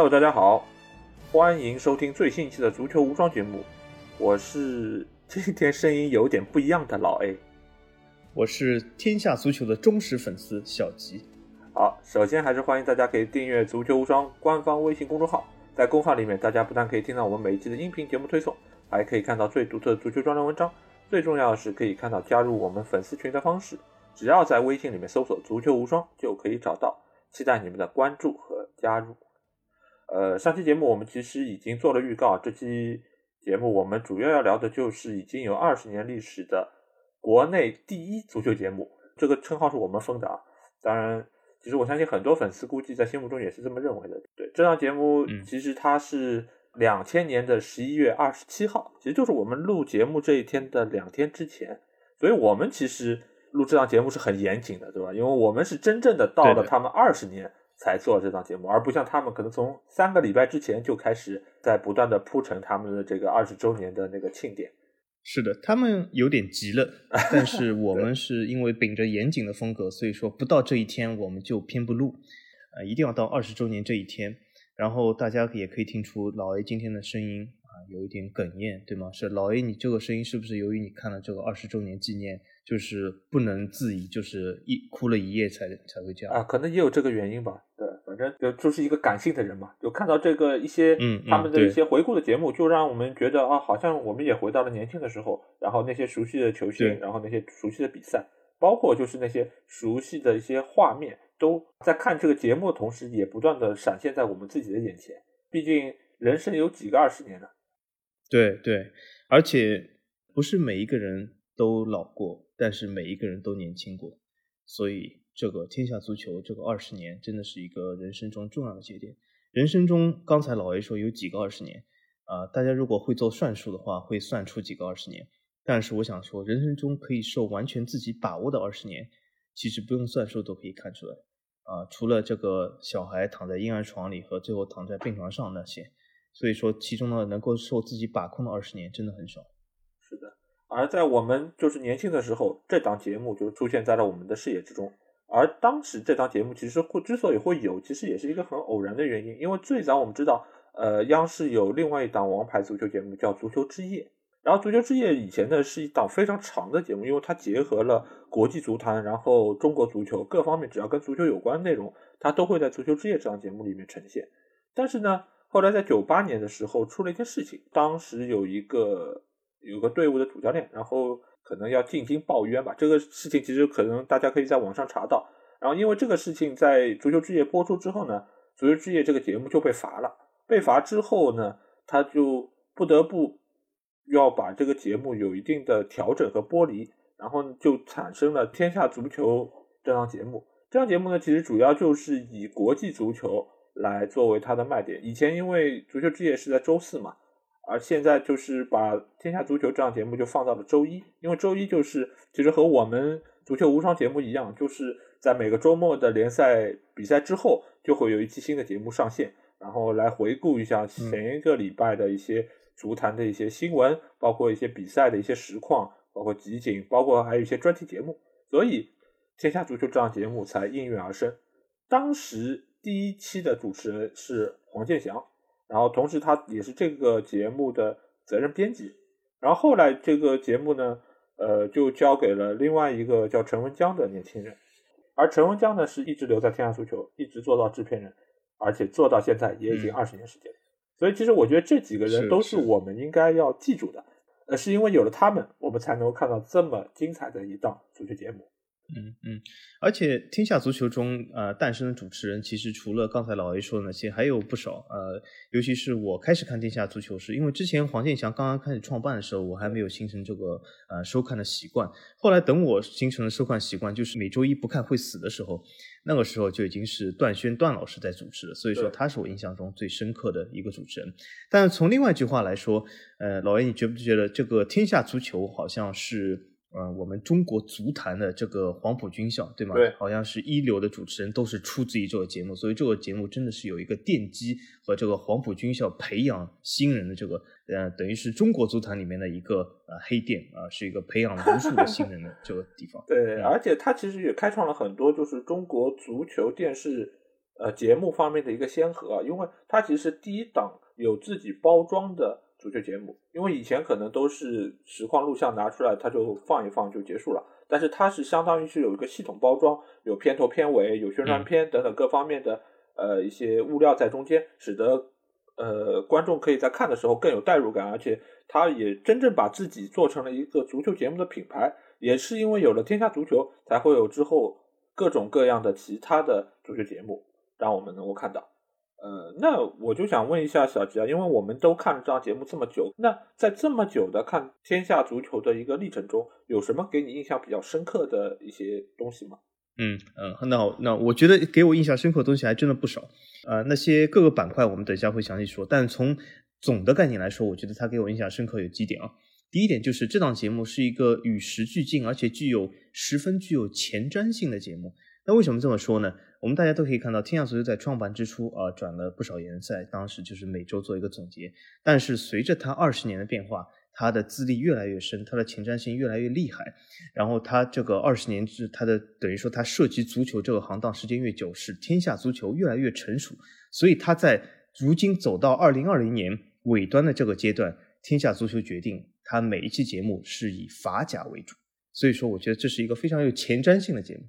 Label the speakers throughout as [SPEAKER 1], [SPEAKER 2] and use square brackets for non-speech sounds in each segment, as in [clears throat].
[SPEAKER 1] Hello，大家好，欢迎收听最新一期的足球无双节目。我是 [laughs] 今天声音有点不一样的老 A，
[SPEAKER 2] 我是天下足球的忠实粉丝小吉。
[SPEAKER 1] 好，首先还是欢迎大家可以订阅足球无双官方微信公众号，在公号里面，大家不但可以听到我们每一期的音频节目推送，还可以看到最独特的足球专栏文章。最重要的是，可以看到加入我们粉丝群的方式，只要在微信里面搜索“足球无双”就可以找到。期待你们的关注和加入。呃，上期节目我们其实已经做了预告，这期节目我们主要要聊的就是已经有二十年历史的国内第一足球节目，这个称号是我们封的啊。当然，其实我相信很多粉丝估计在心目中也是这么认为的。对，这档节目其实它是两千年的十一月二十七号，其实就是我们录节目这一天的两天之前，所以我们其实录这档节目是很严谨的，对吧？因为我们是真正的到了他们二十年。才做这档节目，而不像他们可能从三个礼拜之前就开始在不断的铺陈他们的这个二十周年的那个庆典。
[SPEAKER 2] 是的，他们有点急了，[laughs] 但是我们是因为秉着严谨的风格，所以说不到这一天我们就偏不录，呃，一定要到二十周年这一天。然后大家也可以听出老 A 今天的声音啊，有一点哽咽，对吗？是老 A，你这个声音是不是由于你看了这个二十周年纪念，就是不能自已，就是一哭了一夜才才会这样
[SPEAKER 1] 啊？可能也有这个原因吧。对反正就就是一个感性的人嘛，就看到这个一些嗯他们的一些回顾的节目，就让我们觉得啊，好像我们也回到了年轻的时候，然后那些熟悉的球星，然后那些熟悉的比赛，包括就是那些熟悉的一些画面，都在看这个节目的同时，也不断的闪现在我们自己的眼前。毕竟人生有几个二十年呢？
[SPEAKER 2] 对对，而且不是每一个人都老过，但是每一个人都年轻过，所以。这个天下足球这个二十年真的是一个人生中重要的节点。人生中，刚才老 A 说有几个二十年啊？大家如果会做算术的话，会算出几个二十年。但是我想说，人生中可以受完全自己把握的二十年，其实不用算数都可以看出来啊。除了这个小孩躺在婴儿床里和最后躺在病床上那些，所以说其中呢，能够受自己把控的二十年真的很少。
[SPEAKER 1] 而在我们就是年轻的时候，这档节目就出现在了我们的视野之中。而当时这档节目其实会之所以会有，其实也是一个很偶然的原因。因为最早我们知道，呃，央视有另外一档王牌足球节目叫《足球之夜》，然后《足球之夜》以前呢是一档非常长的节目，因为它结合了国际足坛，然后中国足球各方面，只要跟足球有关的内容，它都会在《足球之夜》这档节目里面呈现。但是呢，后来在九八年的时候出了一件事情，当时有一个有个队伍的主教练，然后。可能要进京报冤吧，这个事情其实可能大家可以在网上查到。然后因为这个事情在足球之夜播出之后呢，足球之夜这个节目就被罚了。被罚之后呢，他就不得不要把这个节目有一定的调整和剥离，然后就产生了《天下足球》这档节目。这档节目呢，其实主要就是以国际足球来作为它的卖点。以前因为足球之夜是在周四嘛。而现在就是把《天下足球》这档节目就放到了周一，因为周一就是其实和我们足球无双节目一样，就是在每个周末的联赛比赛之后，就会有一期新的节目上线，然后来回顾一下前一个礼拜的一些足坛的一些新闻，包括一些比赛的一些实况，包括集锦，包括还有一些专题节目，所以《天下足球》这档节目才应运而生。当时第一期的主持人是黄健翔。然后同时，他也是这个节目的责任编辑。然后后来这个节目呢，呃，就交给了另外一个叫陈文江的年轻人。而陈文江呢，是一直留在天下足球，一直做到制片人，而且做到现在也已经二十年时间。所以，其实我觉得这几个人都是我们应该要记住的。呃，是因为有了他们，我们才能够看到这么精彩的一档足球节目。
[SPEAKER 2] 嗯嗯，而且天下足球中呃诞生的主持人，其实除了刚才老 A 说的那些，还有不少呃，尤其是我开始看天下足球时，因为之前黄健翔刚刚开始创办的时候，我还没有形成这个呃收看的习惯。后来等我形成了收看习惯，就是每周一不看会死的时候，那个时候就已经是段轩段老师在主持了，所以说他是我印象中最深刻的一个主持人。但是从另外一句话来说，呃，老 A 你觉不觉得这个天下足球好像是？呃，我们中国足坛的这个黄埔军校，对吗？
[SPEAKER 1] 对，
[SPEAKER 2] 好像是一流的主持人都是出自于这个节目，所以这个节目真的是有一个奠基和这个黄埔军校培养新人的这个，呃，等于是中国足坛里面的一个呃黑店啊，是一个培养无数的新人的 [laughs] 这个地方。
[SPEAKER 1] 对，而且它其实也开创了很多就是中国足球电视呃节目方面的一个先河，因为它其实第一档有自己包装的足球节目。因为以前可能都是实况录像拿出来，它就放一放就结束了，但是它是相当于是有一个系统包装，有片头片尾，有宣传片等等各方面的呃一些物料在中间，使得呃观众可以在看的时候更有代入感，而且它也真正把自己做成了一个足球节目的品牌。也是因为有了天下足球，才会有之后各种各样的其他的足球节目，让我们能够看到。呃，那我就想问一下小吉啊，因为我们都看了这档节目这么久，那在这么久的看天下足球的一个历程中，有什么给你印象比较深刻的一些东西吗？
[SPEAKER 2] 嗯嗯，那那我觉得给我印象深刻的东西还真的不少。呃，那些各个板块我们等一下会详细说，但从总的概念来说，我觉得它给我印象深刻有几点啊。第一点就是这档节目是一个与时俱进，而且具有十分具有前瞻性的节目。那为什么这么说呢？我们大家都可以看到，天下足球在创办之初啊，转了不少联赛，当时就是每周做一个总结。但是随着他二十年的变化，他的资历越来越深，他的前瞻性越来越厉害。然后他这个二十年之，他的等于说他涉及足球这个行当时间越久，使天下足球越来越成熟。所以他在如今走到二零二零年尾端的这个阶段，天下足球决定。他每一期节目是以法甲为主，所以说我觉得这是一个非常有前瞻性的节目。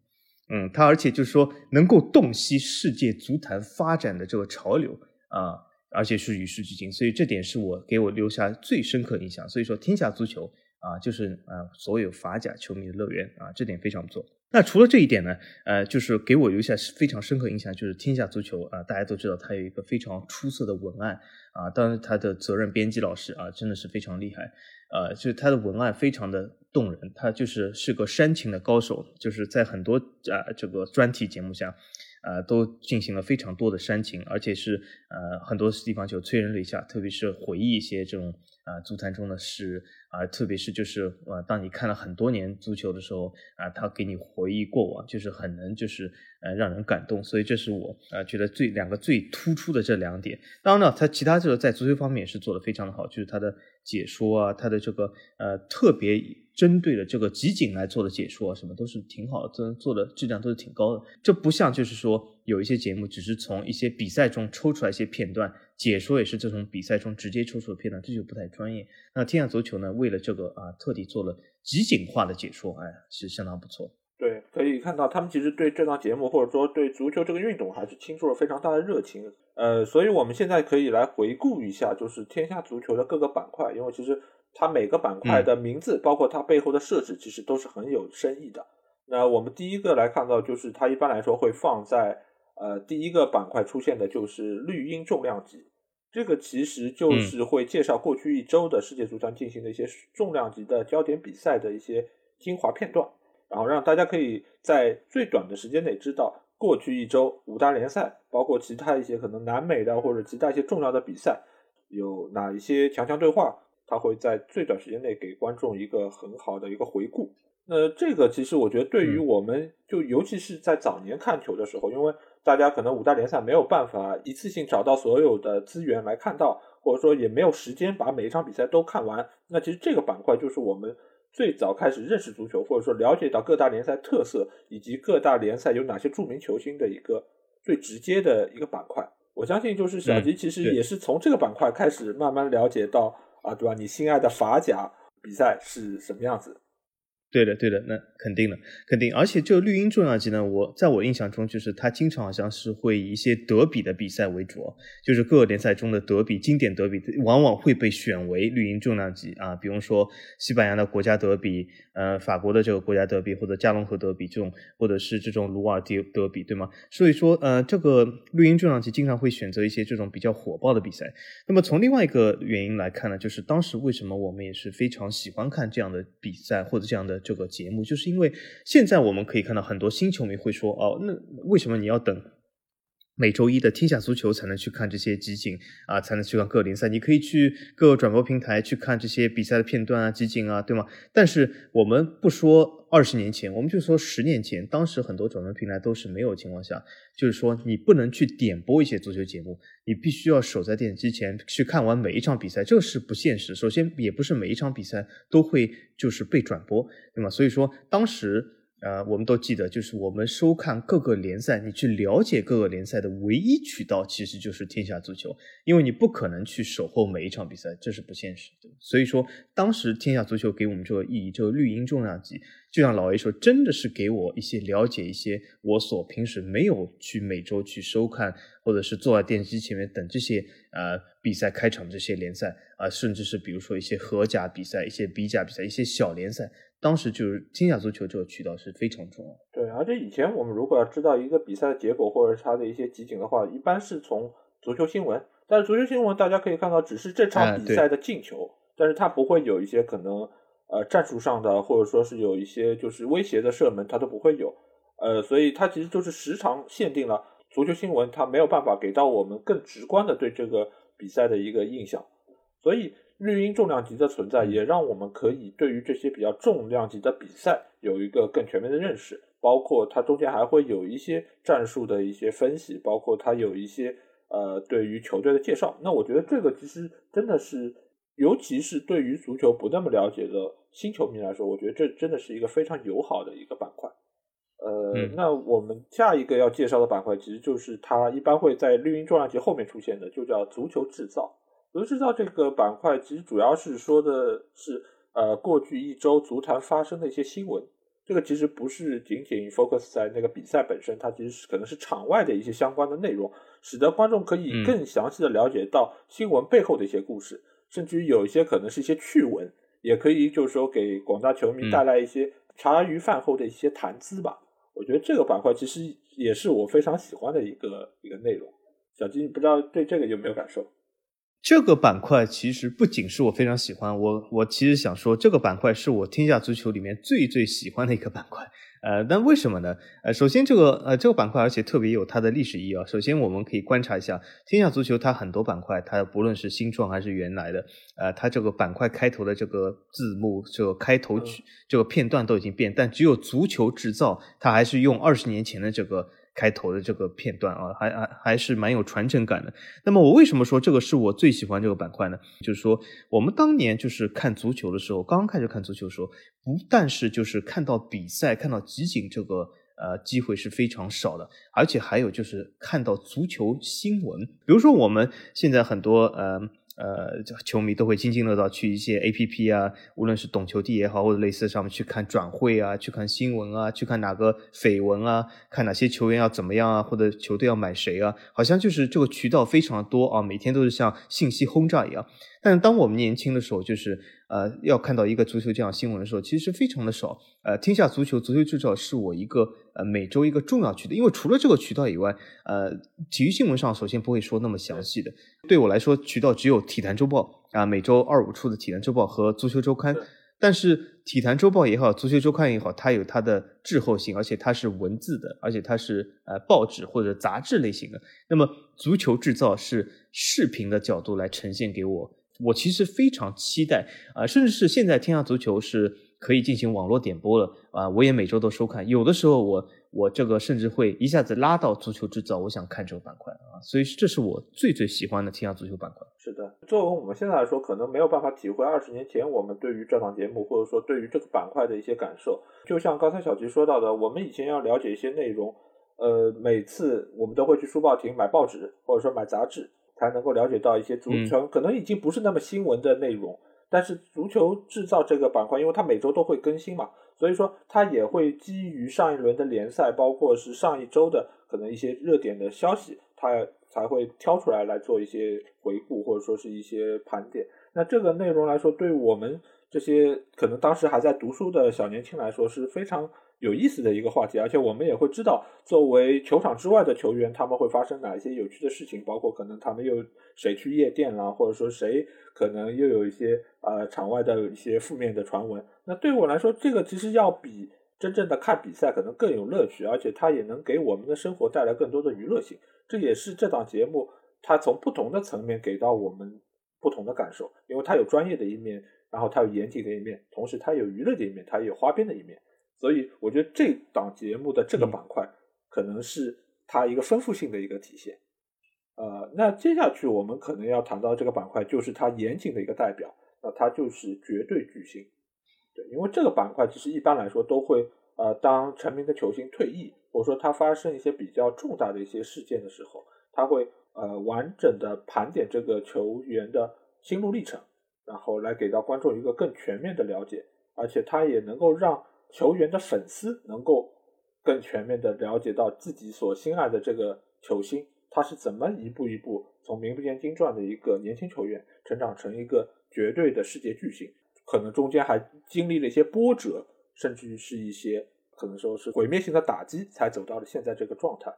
[SPEAKER 2] 嗯，他而且就是说能够洞悉世界足坛发展的这个潮流啊，而且是与时俱进，所以这点是我给我留下最深刻印象。所以说天下足球啊，就是啊所有法甲球迷的乐园啊，这点非常不错。那除了这一点呢，呃，就是给我留下非常深刻印象，就是天下足球啊，大家都知道他有一个非常出色的文案啊，当然他的责任编辑老师啊，真的是非常厉害。呃，就是他的文案非常的动人，他就是是个煽情的高手，就是在很多啊这个专题节目下，啊，都进行了非常多的煽情，而且是呃很多地方就催人泪下，特别是回忆一些这种啊足坛中的事啊，特别是就是啊当你看了很多年足球的时候啊，他给你回忆过往，就是很能就是呃让人感动，所以这是我啊觉得最两个最突出的这两点。当然了，他其他这个在足球方面也是做的非常的好，就是他的。解说啊，他的这个呃特别针对的这个集锦来做的解说啊，什么都是挺好的，做的质量都是挺高的。这不像就是说有一些节目只是从一些比赛中抽出来一些片段，解说也是这种比赛中直接抽出的片段，这就不太专业。那天下足球呢，为了这个啊，特地做了集锦化的解说，哎，是相当不错。
[SPEAKER 1] 对，可以看到他们其实对这档节目或者说对足球这个运动还是倾注了非常大的热情。呃，所以我们现在可以来回顾一下，就是天下足球的各个板块，因为其实它每个板块的名字，包括它背后的设置，其实都是很有深意的。那我们第一个来看到，就是它一般来说会放在呃第一个板块出现的就是绿茵重量级，这个其实就是会介绍过去一周的世界足坛进行的一些重量级的焦点比赛的一些精华片段。然后让大家可以在最短的时间内知道过去一周五大联赛，包括其他一些可能南美的或者其他一些重要的比赛，有哪一些强强对话，他会在最短时间内给观众一个很好的一个回顾。那这个其实我觉得对于我们就尤其是在早年看球的时候，因为大家可能五大联赛没有办法一次性找到所有的资源来看到，或者说也没有时间把每一场比赛都看完，那其实这个板块就是我们。最早开始认识足球，或者说了解到各大联赛特色以及各大联赛有哪些著名球星的一个最直接的一个板块。我相信，就是小吉其实也是从这个板块开始慢慢了解到啊，对吧？你心爱的法甲比赛是什么样子？
[SPEAKER 2] 对的，对的，那肯定的，肯定。而且就绿茵重量级呢，我在我印象中，就是它经常好像是会以一些德比的比赛为主，就是各个联赛中的德比、经典德比，往往会被选为绿茵重量级啊。比如说西班牙的国家德比，呃，法国的这个国家德比，或者加隆河德比这种，或者是这种鲁尔迪德比，对吗？所以说，呃，这个绿茵重量级经常会选择一些这种比较火爆的比赛。那么从另外一个原因来看呢，就是当时为什么我们也是非常喜欢看这样的比赛或者这样的。这个节目就是因为现在我们可以看到很多新球迷会说哦，那为什么你要等每周一的天下足球才能去看这些集锦啊，才能去看各个联赛？你可以去各个转播平台去看这些比赛的片段啊、集锦啊，对吗？但是我们不说。二十年前，我们就说十年前，当时很多转播平台都是没有情况下，就是说你不能去点播一些足球节目，你必须要守在电视机前去看完每一场比赛，这是不现实。首先，也不是每一场比赛都会就是被转播，对吗？所以说，当时呃，我们都记得，就是我们收看各个联赛，你去了解各个联赛的唯一渠道，其实就是天下足球，因为你不可能去守候每一场比赛，这是不现实的。所以说，当时天下足球给我们这个意义，这个绿茵重量级，就像老 A 说，真的是给我一些了解一些我所平时没有去每周去收看，或者是坐在电视机前面等这些呃比赛开场这些联赛啊，甚至是比如说一些荷甲比赛、一些 B 甲比赛、一些小联赛。当时就是天下足球这个渠道是非常重要。
[SPEAKER 1] 对，而且以前我们如果要知道一个比赛的结果或者是它的一些集锦的话，一般是从足球新闻。但是足球新闻大家可以看到，只是这场比赛的进球，但是它不会有一些可能呃战术上的，或者说是有一些就是威胁的射门，它都不会有。呃，所以它其实就是时长限定了足球新闻，它没有办法给到我们更直观的对这个比赛的一个印象，所以。绿茵重量级的存在，也让我们可以对于这些比较重量级的比赛有一个更全面的认识。包括它中间还会有一些战术的一些分析，包括它有一些呃对于球队的介绍。那我觉得这个其实真的是，尤其是对于足球不那么了解的新球迷来说，我觉得这真的是一个非常友好的一个板块。呃，那我们下一个要介绍的板块，其实就是它一般会在绿茵重量级后面出现的，就叫足球制造。足球制造这个板块其实主要是说的是，呃，过去一周足坛发生的一些新闻。这个其实不是仅仅 focus 在那个比赛本身，它其实是可能是场外的一些相关的内容，使得观众可以更详细的了解到新闻背后的一些故事，甚至于有一些可能是一些趣闻，也可以就是说给广大球迷带来一些茶余饭后的一些谈资吧。我觉得这个板块其实也是我非常喜欢的一个一个内容。小金，不知道对这个有没有感受？
[SPEAKER 2] 这个板块其实不仅是我非常喜欢，我我其实想说，这个板块是我天下足球里面最最喜欢的一个板块。呃，但为什么呢？呃，首先这个呃这个板块而且特别有它的历史意义啊。首先我们可以观察一下天下足球，它很多板块，它不论是新创还是原来的，呃，它这个板块开头的这个字幕，这个开头曲这个片段都已经变，但只有足球制造，它还是用二十年前的这个。开头的这个片段啊，还还还是蛮有传承感的。那么我为什么说这个是我最喜欢这个板块呢？就是说我们当年就是看足球的时候，刚刚开始看足球的时候，不但是就是看到比赛、看到集锦这个呃机会是非常少的，而且还有就是看到足球新闻。比如说我们现在很多呃。呃，球迷都会津津乐道去一些 A P P 啊，无论是懂球帝也好，或者类似上面去看转会啊，去看新闻啊，去看哪个绯闻啊，看哪些球员要怎么样啊，或者球队要买谁啊，好像就是这个渠道非常的多啊，每天都是像信息轰炸一样。但是当我们年轻的时候，就是呃要看到一个足球这样新闻的时候，其实非常的少。呃，天下足球足球制造是我一个呃每周一个重要渠道，因为除了这个渠道以外，呃，体育新闻上首先不会说那么详细的。对我来说，渠道只有体坛周报啊，每周二五出的体坛周报和足球周刊。但是体坛周报也好，足球周刊也好，它有它的滞后性，而且它是文字的，而且它是呃报纸或者杂志类型的。那么足球制造是视频的角度来呈现给我。我其实非常期待啊，甚至是现在天下足球是可以进行网络点播了啊，我也每周都收看。有的时候我我这个甚至会一下子拉到足球制造，我想看这个板块啊，所以这是我最最喜欢的天下足球板块。
[SPEAKER 1] 是的，作为我们现在来说，可能没有办法体会二十年前我们对于这档节目或者说对于这个板块的一些感受。就像刚才小吉说到的，我们以前要了解一些内容，呃，每次我们都会去书报亭买报纸或者说买杂志。才能够了解到一些足球，可能已经不是那么新闻的内容，但是足球制造这个板块，因为它每周都会更新嘛，所以说它也会基于上一轮的联赛，包括是上一周的可能一些热点的消息，它才会挑出来来做一些回顾或者说是一些盘点。那这个内容来说，对我们这些可能当时还在读书的小年轻来说是非常。有意思的一个话题，而且我们也会知道，作为球场之外的球员，他们会发生哪一些有趣的事情，包括可能他们又谁去夜店啦，或者说谁可能又有一些呃场外的一些负面的传闻。那对我来说，这个其实要比真正的看比赛可能更有乐趣，而且它也能给我们的生活带来更多的娱乐性。这也是这档节目它从不同的层面给到我们不同的感受，因为它有专业的一面，然后它有严谨的一面，同时它有娱乐的一面，它也有花边的一面。所以我觉得这档节目的这个板块可能是它一个丰富性的一个体现。呃，那接下去我们可能要谈到这个板块，就是它严谨的一个代表，那它就是绝对巨星。对，因为这个板块其实一般来说都会呃，当成名的球星退役，或者说他发生一些比较重大的一些事件的时候，他会呃完整的盘点这个球员的心路历程，然后来给到观众一个更全面的了解，而且他也能够让球员的粉丝能够更全面的了解到自己所心爱的这个球星，他是怎么一步一步从名不见经传的一个年轻球员，成长成一个绝对的世界巨星，可能中间还经历了一些波折。甚至于是一些可能说是毁灭性的打击，才走到了现在这个状态。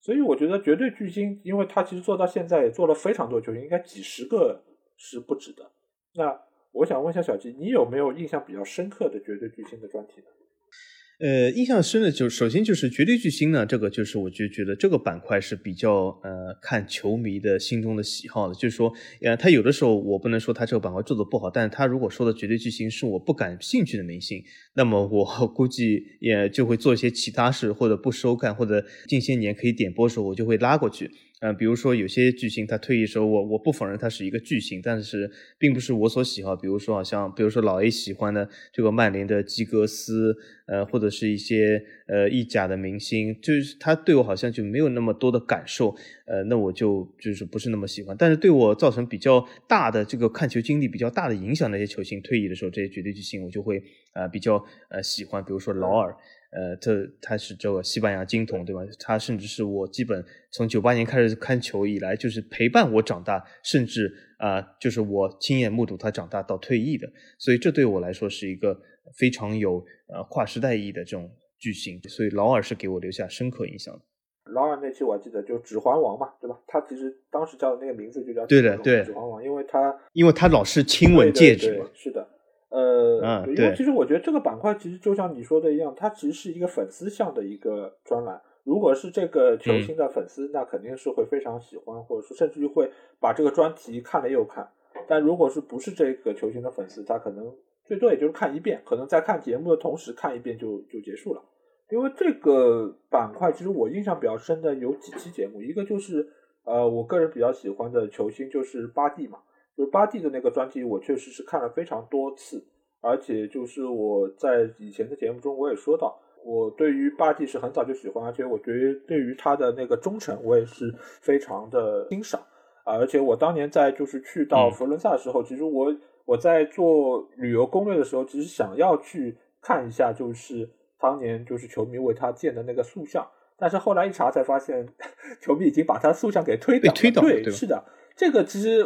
[SPEAKER 1] 所以我觉得绝对巨星，因为他其实做到现在也做了非常多球星，应该几十个是不止的。那我想问一下小吉，你有没有印象比较深刻的绝对巨星的专题呢？
[SPEAKER 2] 呃，印象深的就首先就是绝对巨星呢，这个就是我就觉得这个板块是比较呃看球迷的心中的喜好的，就是说，呃，他有的时候我不能说他这个板块做的不好，但是他如果说的绝对巨星是我不感兴趣的明星，那么我 [laughs] 估计也就会做一些其他事，或者不收看，或者近些年可以点播的时候，我就会拉过去。嗯，比如说有些巨星他退役时候，我我不否认他是一个巨星，但是并不是我所喜好。比如说好像，比如说老 A 喜欢的这个曼联的基格斯，呃，或者是一些呃意甲的明星，就是他对我好像就没有那么多的感受，呃，那我就就是不是那么喜欢。但是对我造成比较大的这个看球经历比较大的影响那些球星退役的时候，这些绝对巨星我就会呃比较呃喜欢，比如说劳尔。呃，这他是这个西班牙金童，对吧？他甚至是我基本从九八年开始看球以来，就是陪伴我长大，甚至啊，就是我亲眼目睹他长大到退役的。所以这对我来说是一个非常有呃跨时代意义的这种巨星。所以劳尔是给我留下深刻印象的。
[SPEAKER 1] 劳尔那期我记得就《指环王》嘛，对吧？他其实当时叫的那个名字就叫
[SPEAKER 2] 对的对《
[SPEAKER 1] 指环王》，因为他
[SPEAKER 2] 因为他老是亲吻戒指
[SPEAKER 1] 嘛，是的。呃，因为其实我觉得这个板块其实就像你说的一样，它其实是一个粉丝向的一个专栏。如果是这个球星的粉丝，那肯定是会非常喜欢，或者说甚至于会把这个专题看了又看。但如果是不是这个球星的粉丝，他可能最多也就是看一遍，可能在看节目的同时看一遍就就结束了。因为这个板块其实我印象比较深的有几期节目，一个就是呃我个人比较喜欢的球星就是巴蒂嘛。就是巴蒂的那个专辑，我确实是看了非常多次，而且就是我在以前的节目中我也说到，我对于巴蒂是很早就喜欢，而且我觉得对于他的那个忠诚，我也是非常的欣赏啊。而且我当年在就是去到佛罗伦萨的时候，其实我我在做旅游攻略的时候，其实想要去看一下，就是当年就是球迷为他建的那个塑像，但是后来一查才发现，[laughs] 球迷已经把他塑像给推倒了。
[SPEAKER 2] 推倒
[SPEAKER 1] 对，是的。这个其实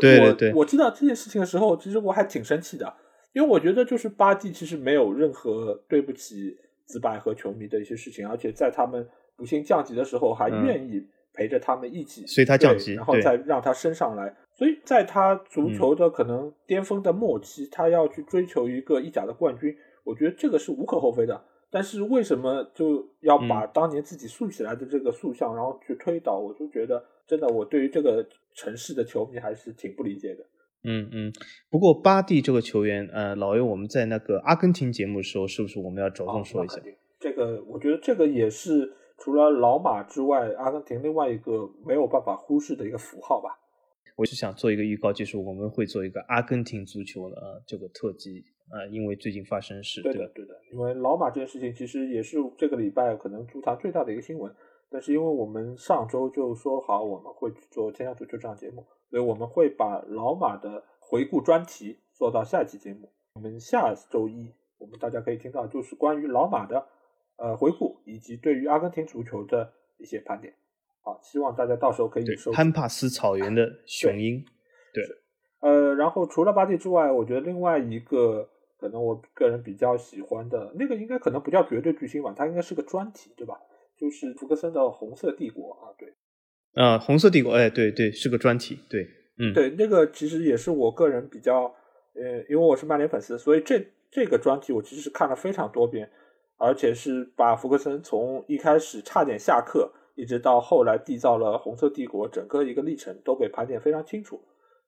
[SPEAKER 1] 我我知道这件事情的时候，其实我还挺生气的，因为我觉得就是巴蒂其实没有任何对不起紫白和球迷的一些事情，而且在他们不幸降级的时候，还愿意陪着他们一起
[SPEAKER 2] 随他降级，
[SPEAKER 1] 然后再让他升上来。所以在他足球的可能巅峰的末期，他要去追求一个意甲的冠军，我觉得这个是无可厚非的。但是为什么就要把当年自己塑起来的这个塑像，然后去推倒？我就觉得真的，我对于这个城市的球迷还是挺不理解的。
[SPEAKER 2] 嗯嗯。不过巴蒂这个球员，呃，老魏，我们在那个阿根廷节目的时候，是不是我们要着重说一下？
[SPEAKER 1] 这个我觉得这个也是除了老马之外，阿根廷另外一个没有办法忽视的一个符号吧。
[SPEAKER 2] 我是想做一个预告，就是我们会做一个阿根廷足球的这个特辑。啊，因为最近发生事，
[SPEAKER 1] 对的，对的，因为老马这件事情其实也是这个礼拜可能出他最大的一个新闻。但是因为我们上周就说好我们会做天下足球这档节目，所以我们会把老马的回顾专题做到下期节目。我们下周一我们大家可以听到就是关于老马的呃回顾以及对于阿根廷足球的一些盘点。好，希望大家到时候可以收
[SPEAKER 2] 潘帕斯草原的 [laughs] 雄鹰。对，
[SPEAKER 1] 呃，然后除了巴蒂之外，我觉得另外一个。可能我个人比较喜欢的那个，应该可能不叫绝对巨星吧，它应该是个专题，对吧？就是福克森的《红色帝国》啊，对，
[SPEAKER 2] 啊，《红色帝国》哎，对对，是个专题，对，嗯，
[SPEAKER 1] 对，那个其实也是我个人比较，呃，因为我是曼联粉丝，所以这这个专题我其实是看了非常多遍，而且是把福克森从一开始差点下课，一直到后来缔造了红色帝国整个一个历程都给盘点非常清楚。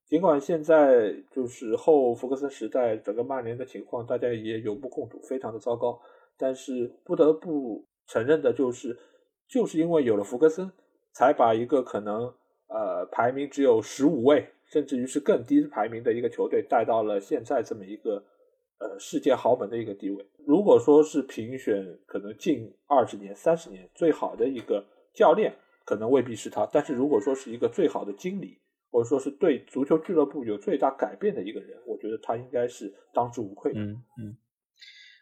[SPEAKER 1] 尽管现在就是后福克森时代，整个曼联的情况大家也有目共睹，非常的糟糕。但是不得不承认的就是，就是因为有了福克森，才把一个可能呃排名只有十五位，甚至于是更低排名的一个球队带到了现在这么一个呃世界豪门的一个地位。如果说是评选可能近二十年、三十年最好的一个教练，可能未必是他。但是如果说是一个最好的经理，或者说是对足球俱乐部有最大改变的一个人，我觉得他应该是当之无愧的。
[SPEAKER 2] 嗯嗯。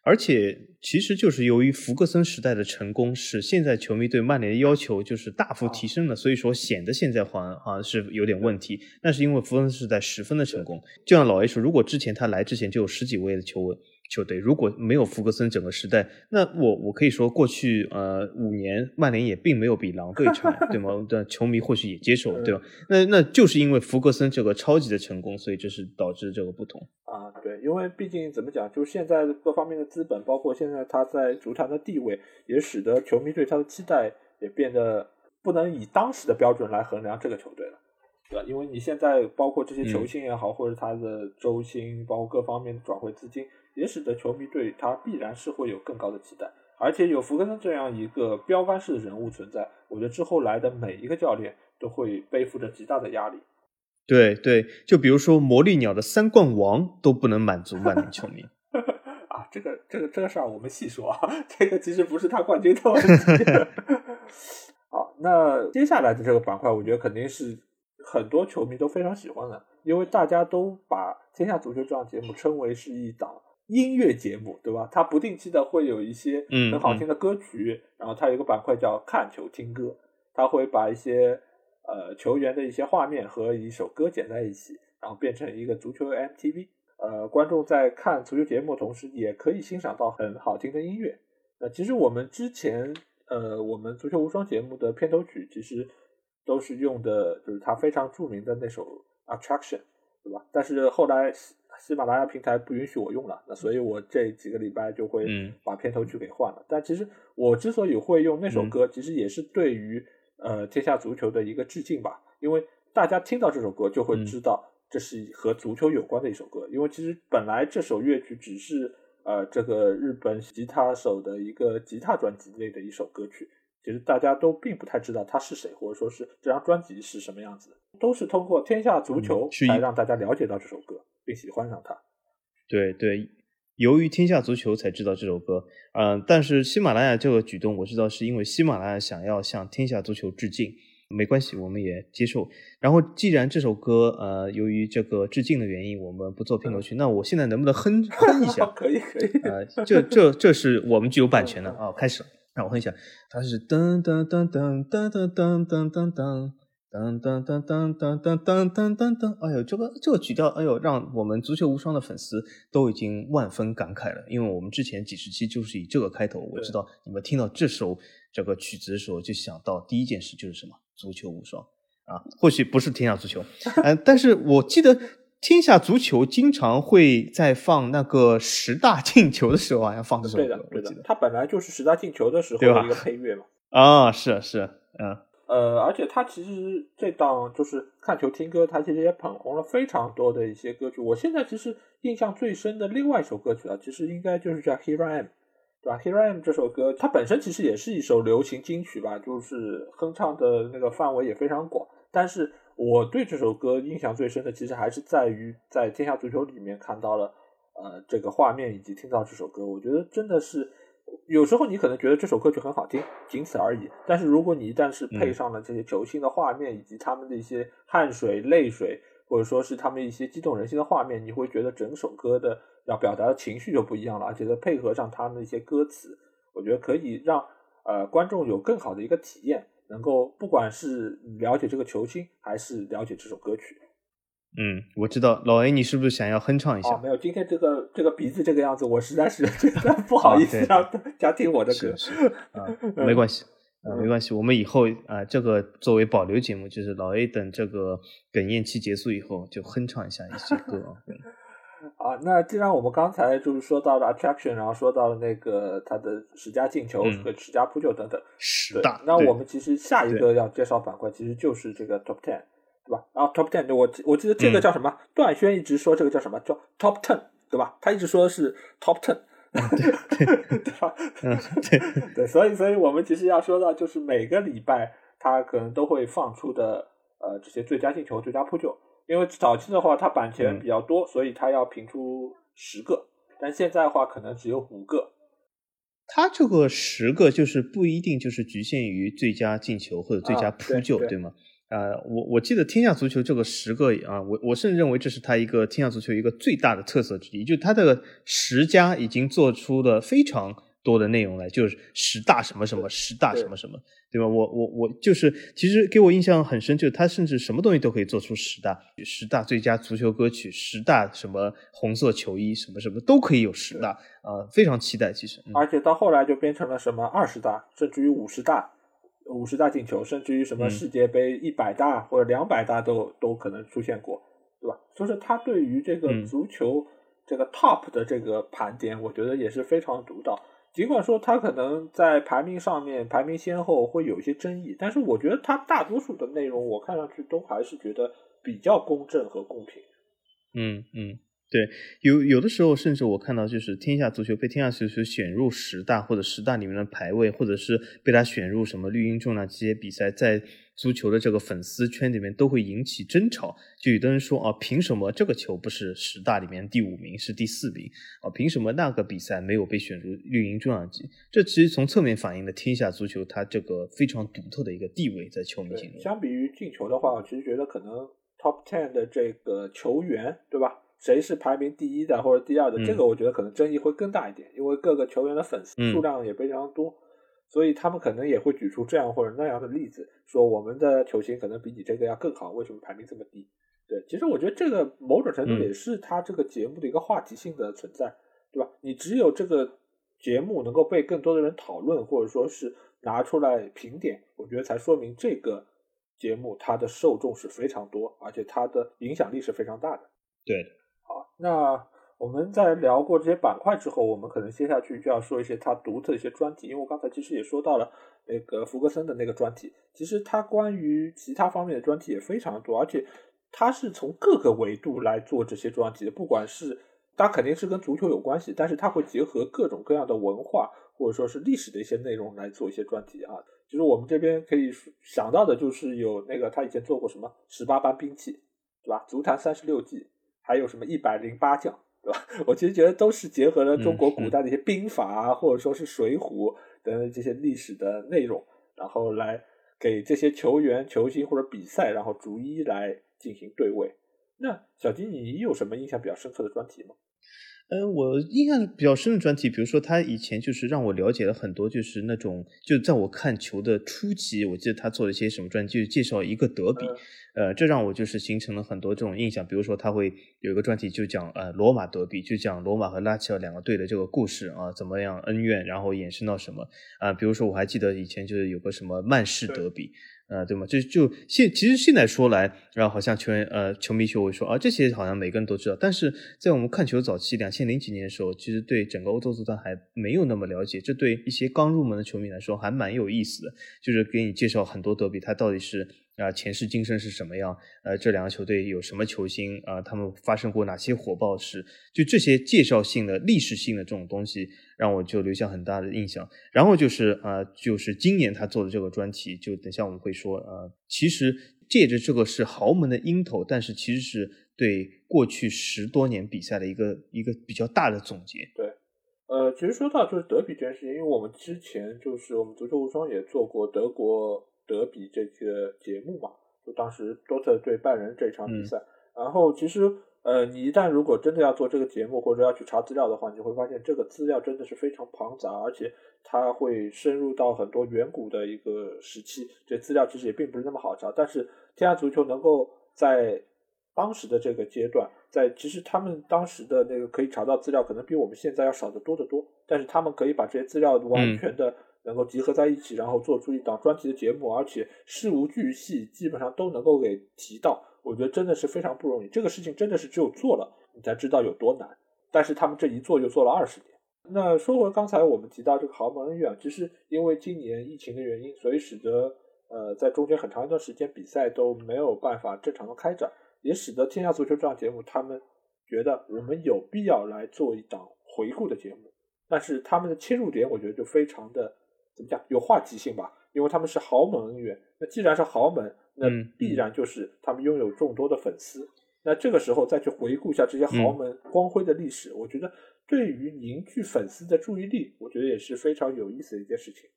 [SPEAKER 2] 而且，其实就是由于福格森时代的成功，使现在球迷对曼联的要求就是大幅提升了，所以说显得现在还像好像是有点问题。那是因为福格森时代十分的成功，就像老 A 说，如果之前他来之前就有十几位的球员。球队如果没有福格森整个时代，那我我可以说过去呃五年曼联也并没有比狼队差，对吗？[laughs] 的球迷或许也接受，对吧？那那就是因为福格森这个超级的成功，所以这是导致这个不同
[SPEAKER 1] 啊。对，因为毕竟怎么讲，就是现在各方面的资本，包括现在他在足坛的地位，也使得球迷对他的期待也变得不能以当时的标准来衡量这个球队了，对吧？因为你现在包括这些球星也好，或者他的周薪，包括各方面的转会资金。也使得球迷对他必然是会有更高的期待，而且有福格森这样一个标杆式的人物存在，我觉得之后来的每一个教练都会背负着极大的压力。
[SPEAKER 2] 对对，就比如说魔力鸟的三冠王都不能满足曼联球迷 [laughs]
[SPEAKER 1] 啊，这个这个这个事儿我们细说啊，这个其实不是他冠军的问题。[laughs] 好，那接下来的这个板块，我觉得肯定是很多球迷都非常喜欢的，因为大家都把《天下足球》这档节目称为是一档。音乐节目对吧？它不定期的会有一些很好听的歌曲，然后它有一个板块叫看球听歌，它会把一些呃球员的一些画面和一首歌剪在一起，然后变成一个足球 MTV。呃，观众在看足球节目同时，也可以欣赏到很好听的音乐。那其实我们之前呃，我们足球无双节目的片头曲其实都是用的，就是它非常著名的那首 Attraction，对吧？但是后来。喜马拉雅平台不允许我用了，那所以我这几个礼拜就会把片头曲给换了。但其实我之所以会用那首歌，其实也是对于呃天下足球的一个致敬吧。因为大家听到这首歌就会知道这是和足球有关的一首歌。因为其实本来这首乐曲只是呃这个日本吉他手的一个吉他专辑内的一首歌曲，其实大家都并不太知道他是谁，或者说是这张专辑是什么样子。都是通过天下足球来让大家了解到这首歌。并喜欢上它，
[SPEAKER 2] 对对，由于天下足球才知道这首歌，嗯，但是喜马拉雅这个举动我知道是因为喜马拉雅想要向天下足球致敬，没关系，我们也接受。然后既然这首歌呃由于这个致敬的原因，我们不做片头曲，那我现在能不能哼哼一下？[laughs]
[SPEAKER 1] 可以可以，
[SPEAKER 2] 呃，这这这是我们具有版权的 [laughs] 啊，开始，让我哼一下，它是噔噔噔噔噔噔噔噔噔噔。噔噔噔噔噔噔噔噔！哎呦，这个这个曲调，哎呦，让我们足球无双的粉丝都已经万分感慨了。因为我们之前几十期就是以这个开头，我知道你们听到这首这个曲子的时候，就想到第一件事就是什么？足球无双啊！或许不是天下足球，[laughs] 嗯，但是我记得天下足球经常会在放那个十大进球的时候，好像放这首
[SPEAKER 1] 歌。对的，对的，它本来就是十大进球的时候的一个配乐嘛。
[SPEAKER 2] 啊，是是，嗯。
[SPEAKER 1] 呃，而且他其实这档就是看球听歌，他其实也捧红了非常多的一些歌曲。我现在其实印象最深的另外一首歌曲啊，其实应该就是叫《Here I Am》，对吧？《Here I Am》这首歌，它本身其实也是一首流行金曲吧，就是哼唱的那个范围也非常广。但是我对这首歌印象最深的，其实还是在于在《天下足球》里面看到了呃这个画面以及听到这首歌，我觉得真的是。有时候你可能觉得这首歌曲很好听，仅此而已。但是如果你一旦是配上了这些球星的画面，以及他们的一些汗水、泪水，或者说是他们一些激动人心的画面，你会觉得整首歌的要表达的情绪就不一样了。而且再配合上他们的一些歌词，我觉得可以让呃观众有更好的一个体验，能够不管是了解这个球星，还是了解这首歌曲。
[SPEAKER 2] 嗯，我知道老 A，你是不是想要哼唱一下？
[SPEAKER 1] 没有，今天这个这个鼻子这个样子，我实在是觉得不好意思让大家听我的歌。[laughs]
[SPEAKER 2] 啊，没关系，啊，没关系，我们以后啊，这个作为保留节目，就是老 A 等这个哽咽期结束以后，就哼唱一下一些歌啊。[laughs]
[SPEAKER 1] 啊，那既然我们刚才就是说到了 attraction，然后说到了那个他的十佳进球和十佳扑救等等，
[SPEAKER 2] 十大，
[SPEAKER 1] 那我们其实下一个要介绍板块，其实就是这个 top ten。对吧？然后 top ten，我我记得这个叫什么？段轩一直说这个叫什么？叫 top ten，对吧？他一直说的是 top ten，[laughs] 对吧？[laughs] 对对，所以所以我们其实要说到，就是每个礼拜他可能都会放出的呃这些最佳进球、最佳扑救。因为早期的话，它版权比较多，所以他要评出十个。但现在的话可能只有五个。
[SPEAKER 2] 他这个十个就是不一定就是局限于最佳进球或者最佳扑救，
[SPEAKER 1] 对
[SPEAKER 2] 吗？呃，我我记得天下足球这个十个啊，我我甚至认为这是他一个天下足球一个最大的特色之一，就他的十佳已经做出了非常多的内容来，就是十大什么什么，十大什么什么，对吧？我我我就是，其实给我印象很深，就是他甚至什么东西都可以做出十大，十大最佳足球歌曲，十大什么红色球衣，什么什么都可以有十大啊，非常期待，其实。
[SPEAKER 1] 而且到后来就变成了什么二十大，甚至于五十大。五十大进球，甚至于什么世界杯一百大或者两百大都都可能出现过，对吧？所以说他对于这个足球这个 top 的这个盘点，我觉得也是非常独到。尽管说他可能在排名上面排名先后会有一些争议，但是我觉得他大多数的内容我看上去都还是觉得比较公正和公平。
[SPEAKER 2] 嗯嗯。对，有有的时候，甚至我看到就是天下足球被天下足球选入十大或者十大里面的排位，或者是被他选入什么绿茵重量级比赛，在足球的这个粉丝圈里面都会引起争吵。就有的人说啊，凭什么这个球不是十大里面第五名，是第四名啊？凭什么那个比赛没有被选入绿茵重量级？这其实从侧面反映了天下足球它这个非常独特的一个地位在球迷心中。
[SPEAKER 1] 相比于进球的话，我其实觉得可能 top ten 的这个球员，对吧？谁是排名第一的或者第二的？这个我觉得可能争议会更大一点，因为各个球员的粉丝数量也非常多，所以他们可能也会举出这样或者那样的例子，说我们的球星可能比你这个要更好，为什么排名这么低？对，其实我觉得这个某种程度也是他这个节目的一个话题性的存在，对吧？你只有这个节目能够被更多的人讨论，或者说是拿出来评点，我觉得才说明这个节目它的受众是非常多，而且它的影响力是非常大的。
[SPEAKER 2] 对。
[SPEAKER 1] 好，那我们在聊过这些板块之后，我们可能接下去就要说一些它独特的一些专题，因为我刚才其实也说到了那个福格森的那个专题，其实它关于其他方面的专题也非常多，而且它是从各个维度来做这些专题的，不管是它肯定是跟足球有关系，但是它会结合各种各样的文化或者说是历史的一些内容来做一些专题啊。就是我们这边可以想到的就是有那个他以前做过什么十八般兵器，对吧？足坛三十六计。还有什么一百零八将，对吧？[laughs] 我其实觉得都是结合了中国古代的一些兵法啊，或者说是《水浒》等这些历史的内容，然后来给这些球员、球星或者比赛，然后逐一来进行对位。那小金，你有什么印象比较深刻的专题吗？
[SPEAKER 2] 呃，我印象比较深的专题，比如说他以前就是让我了解了很多，就是那种就在我看球的初期，我记得他做了一些什么专题，就介绍一个德比，呃，这让我就是形成了很多这种印象。比如说他会有一个专题就讲呃罗马德比，就讲罗马和拉齐奥两个队的这个故事啊，怎么样恩怨，然后衍生到什么啊？比如说我还记得以前就是有个什么曼市德比。呃，对吗？就就现其实现在说来，然后好像球员呃球迷就会说啊，这些好像每个人都知道。但是在我们看球早期，两千零几年的时候，其实对整个欧洲足坛还没有那么了解。这对一些刚入门的球迷来说还蛮有意思的，就是给你介绍很多德比，它到底是。啊，前世今生是什么样？呃，这两个球队有什么球星啊？他们发生过哪些火爆事？就这些介绍性的、历史性的这种东西，让我就留下很大的印象。然后就是啊，就是今年他做的这个专题，就等下我们会说啊，其实借着这个是豪门的鹰头，但是其实是对过去十多年比赛的一个一个比较大的总结。
[SPEAKER 1] 对，呃，其实说到就是德比这件事情，因为我们之前就是我们足球无双也做过德国。德比这个节目嘛，就当时多特对拜仁这场比赛，然后其实呃，你一旦如果真的要做这个节目或者要去查资料的话，你会发现这个资料真的是非常庞杂，而且它会深入到很多远古的一个时期，这资料其实也并不是那么好查。但是天下足球能够在当时的这个阶段，在其实他们当时的那个可以查到资料，可能比我们现在要少得多得多，但是他们可以把这些资料完全的。能够集合在一起，然后做出一档专题的节目，而且事无巨细，基本上都能够给提到。我觉得真的是非常不容易，这个事情真的是只有做了，你才知道有多难。但是他们这一做就做了二十年。那说回刚才我们提到这个豪门恩怨，其实因为今年疫情的原因，所以使得呃在中间很长一段时间比赛都没有办法正常的开展，也使得天下足球这档节目他们觉得我们有必要来做一档回顾的节目。但是他们的切入点，我觉得就非常的。怎么讲？有话题性吧，因为他们是豪门恩怨。那既然是豪门，那必然就是他们拥有众多的粉丝。那这个时候再去回顾一下这些豪门光辉的历史，我觉得对于凝聚粉丝的注意力，我觉得也是非常有意思的一件事情。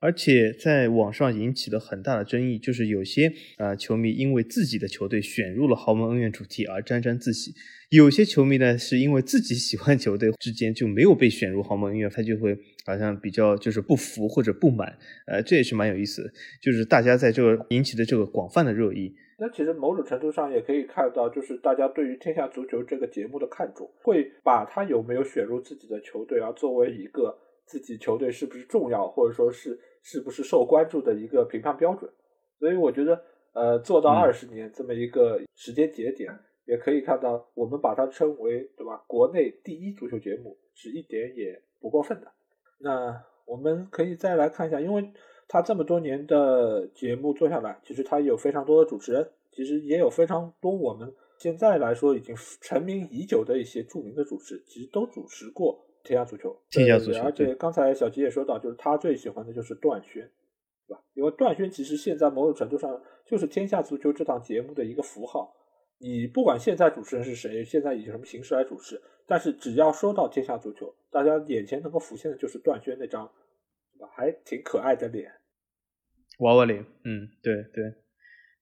[SPEAKER 2] 而且在网上引起了很大的争议，就是有些啊球迷因为自己的球队选入了豪门恩怨主题而沾沾自喜，有些球迷呢是因为自己喜欢球队之间就没有被选入豪门恩怨，他就会好像比较就是不服或者不满，呃，这也是蛮有意思的，就是大家在这个引起的这个广泛的热议。
[SPEAKER 1] 那其实某种程度上也可以看到，就是大家对于《天下足球》这个节目的看重，会把他有没有选入自己的球队啊作为一个自己球队是不是重要，或者说是。是不是受关注的一个评判标准？所以我觉得，呃，做到二十年这么一个时间节点，也可以看到，我们把它称为，对吧？国内第一足球节目是一点也不过分的。那我们可以再来看一下，因为他这么多年的节目做下来，其实他有非常多的主持人，其实也有非常多我们现在来说已经成名已久的一些著名的主持，其实都主持过。天下足球，
[SPEAKER 2] 天下足球，
[SPEAKER 1] 而且刚才小吉也说到，就是他最喜欢的就是段轩，对吧？因为段轩其实现在某种程度上就是天下足球这档节目的一个符号。你不管现在主持人是谁，现在以什么形式来主持，但是只要说到天下足球，大家眼前能够浮现的就是段轩那张？还挺可爱的脸，
[SPEAKER 2] 娃娃脸。嗯，对对。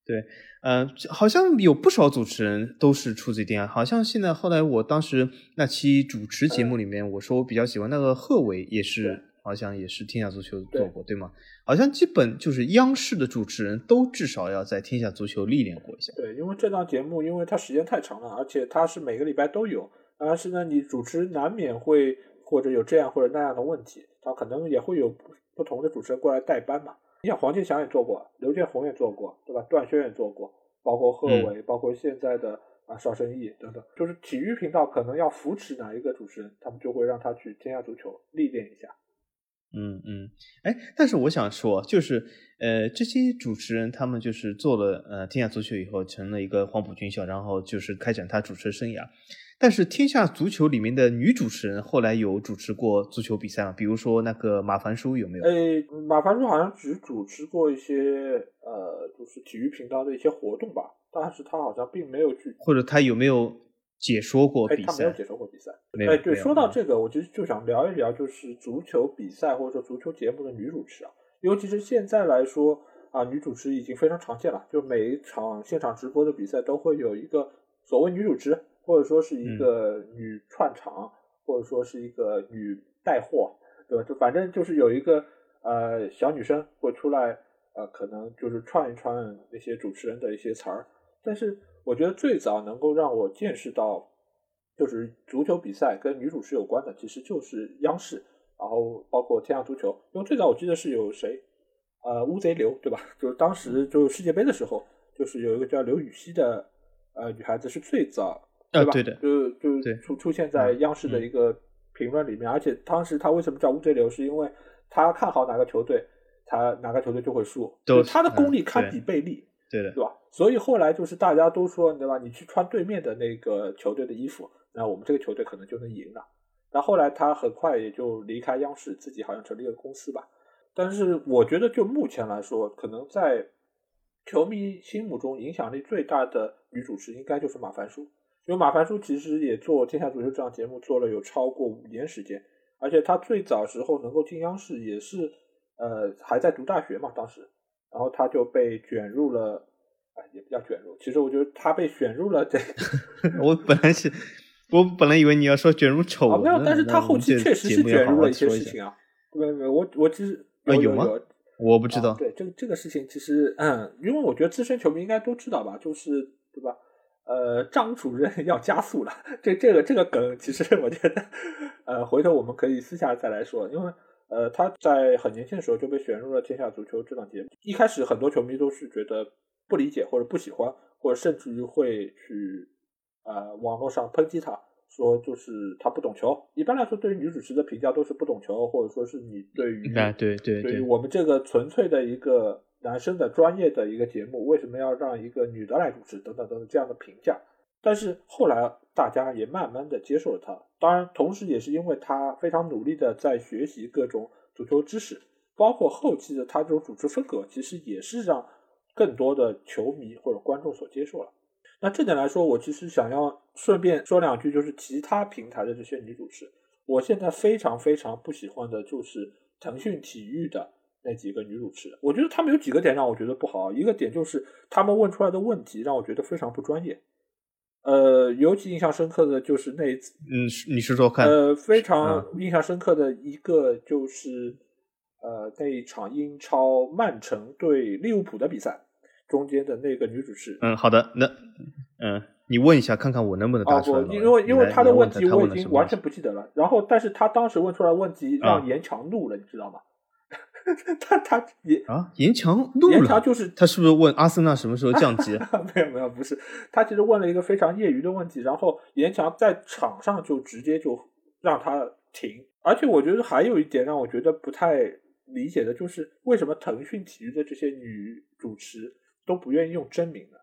[SPEAKER 2] 对，呃，好像有不少主持人都是出自天下。好像现在后来我当时那期主持节目里面，我说我比较喜欢那个贺炜，也是好像也是天下足球做过，对吗？好像基本就是央视的主持人都至少要在天下足球历练过一下。
[SPEAKER 1] 对，因为这档节目，因为它时间太长了，而且它是每个礼拜都有，但是呢，你主持难免会或者有这样或者那样的问题，它可能也会有不不同的主持人过来代班嘛。你像黄健翔也做过，刘建宏也做过，对吧？段轩也做过，包括贺炜，包括现在的啊邵圣义等等，就是体育频道可能要扶持哪一个主持人，他们就会让他去天下足球历练一下。
[SPEAKER 2] 嗯嗯，哎，但是我想说，就是呃，这些主持人他们就是做了呃天下足球以后，成了一个黄埔军校，然后就是开展他主持生涯。但是天下足球里面的女主持人后来有主持过足球比赛吗？比如说那个马凡舒有没有？
[SPEAKER 1] 诶，马凡舒好像只主持过一些呃，就是体育频道的一些活动吧，但是他好像并没有去，
[SPEAKER 2] 或者他有没有解说过比赛？
[SPEAKER 1] 他没有解说过比赛。
[SPEAKER 2] 哎，
[SPEAKER 1] 对，说到这个，我其实就想聊一聊，就是足球比赛或者说足球节目的女主持啊，尤其是现在来说啊，女主持已经非常常见了，就每一场现场直播的比赛都会有一个所谓女主持。或者说是一个女串场，或者说是一个女带货，对吧？就反正就是有一个呃小女生会出来，呃，可能就是串一串那些主持人的一些词儿。但是我觉得最早能够让我见识到，就是足球比赛跟女主持有关的，其实就是央视，然后包括天下足球。因为最早我记得是有谁，呃，乌贼刘，对吧？[laughs] 就是当时就世界杯的时候，就是有一个叫刘禹锡的呃女孩子是最早。对吧？
[SPEAKER 2] 对的，
[SPEAKER 1] 就就出出现在央视的一个评论里面，而且当时他为什么叫乌贼流，是因为他看好哪个球队，他哪个球队就会输，就他的功力堪比贝利，
[SPEAKER 2] 对的，
[SPEAKER 1] 对吧？所以后来就是大家都说，对吧？你去穿对面的那个球队的衣服，那我们这个球队可能就能赢了。那后来他很快也就离开央视，自己好像成立一个公司吧。但是我觉得就目前来说，可能在球迷心目中影响力最大的女主持，应该就是马凡舒。因为马凡舒其实也做《天下足球》这档节目做了有超过五年时间，而且他最早时候能够进央视也是，呃，还在读大学嘛，当时，然后他就被卷入了，哎，也不叫卷入，其实我觉得他被选入了这，[laughs]
[SPEAKER 2] 我本来是，我本来以为你要说卷入丑闻，
[SPEAKER 1] 没有，但是他后期确实是卷入了一些事情啊，没有没有，我我其实有
[SPEAKER 2] 吗？我不知道，
[SPEAKER 1] 对这个这个事情其实，嗯，因为我觉得资深球迷应该都知道吧，就是对吧？呃，张主任要加速了，这这个这个梗，其实我觉得，呃，回头我们可以私下再来说，因为呃，他在很年轻的时候就被选入了《天下足球》这档节目，一开始很多球迷都是觉得不理解或者不喜欢，或者甚至于会去呃网络上抨击他，说就是他不懂球。一般来说，对于女主持的评价都是不懂球，或者说是你对于
[SPEAKER 2] 对对
[SPEAKER 1] 对于我们这个纯粹的一个。男生的专业的一个节目，为什么要让一个女的来主持？等等等等这样的评价，但是后来大家也慢慢的接受了他。当然，同时也是因为他非常努力的在学习各种足球知识，包括后期的他这种主持风格，其实也是让更多的球迷或者观众所接受了。那这点来说，我其实想要顺便说两句，就是其他平台的这些女主持，我现在非常非常不喜欢的就是腾讯体育的那几个女主持。我觉得他们有几个点让我觉得不好，一个点就是他们问出来的问题让我觉得非常不专业。呃，尤其印象深刻的就是那一次，
[SPEAKER 2] 嗯，你是说看。
[SPEAKER 1] 呃，非常印象深刻的一个就是呃那一场英超曼城对利物浦的比赛。中间的那个女主持，
[SPEAKER 2] 嗯，好的，那，嗯，你问一下，看看我能不能答出来。
[SPEAKER 1] 不，因为因为他的问题我已经完全不记得了。然后，但是他当时问出来问题让严强怒了，你知道吗？[laughs] 他他严
[SPEAKER 2] 啊，严强怒了。
[SPEAKER 1] 严强就是
[SPEAKER 2] 他是不是问阿森纳什么时候降级？[laughs]
[SPEAKER 1] 没有没有，不是，他其实问了一个非常业余的问题，然后严强在场上就直接就让他停。而且我觉得还有一点让我觉得不太理解的就是，为什么腾讯体育的这些女主持？都不愿意用真名呢，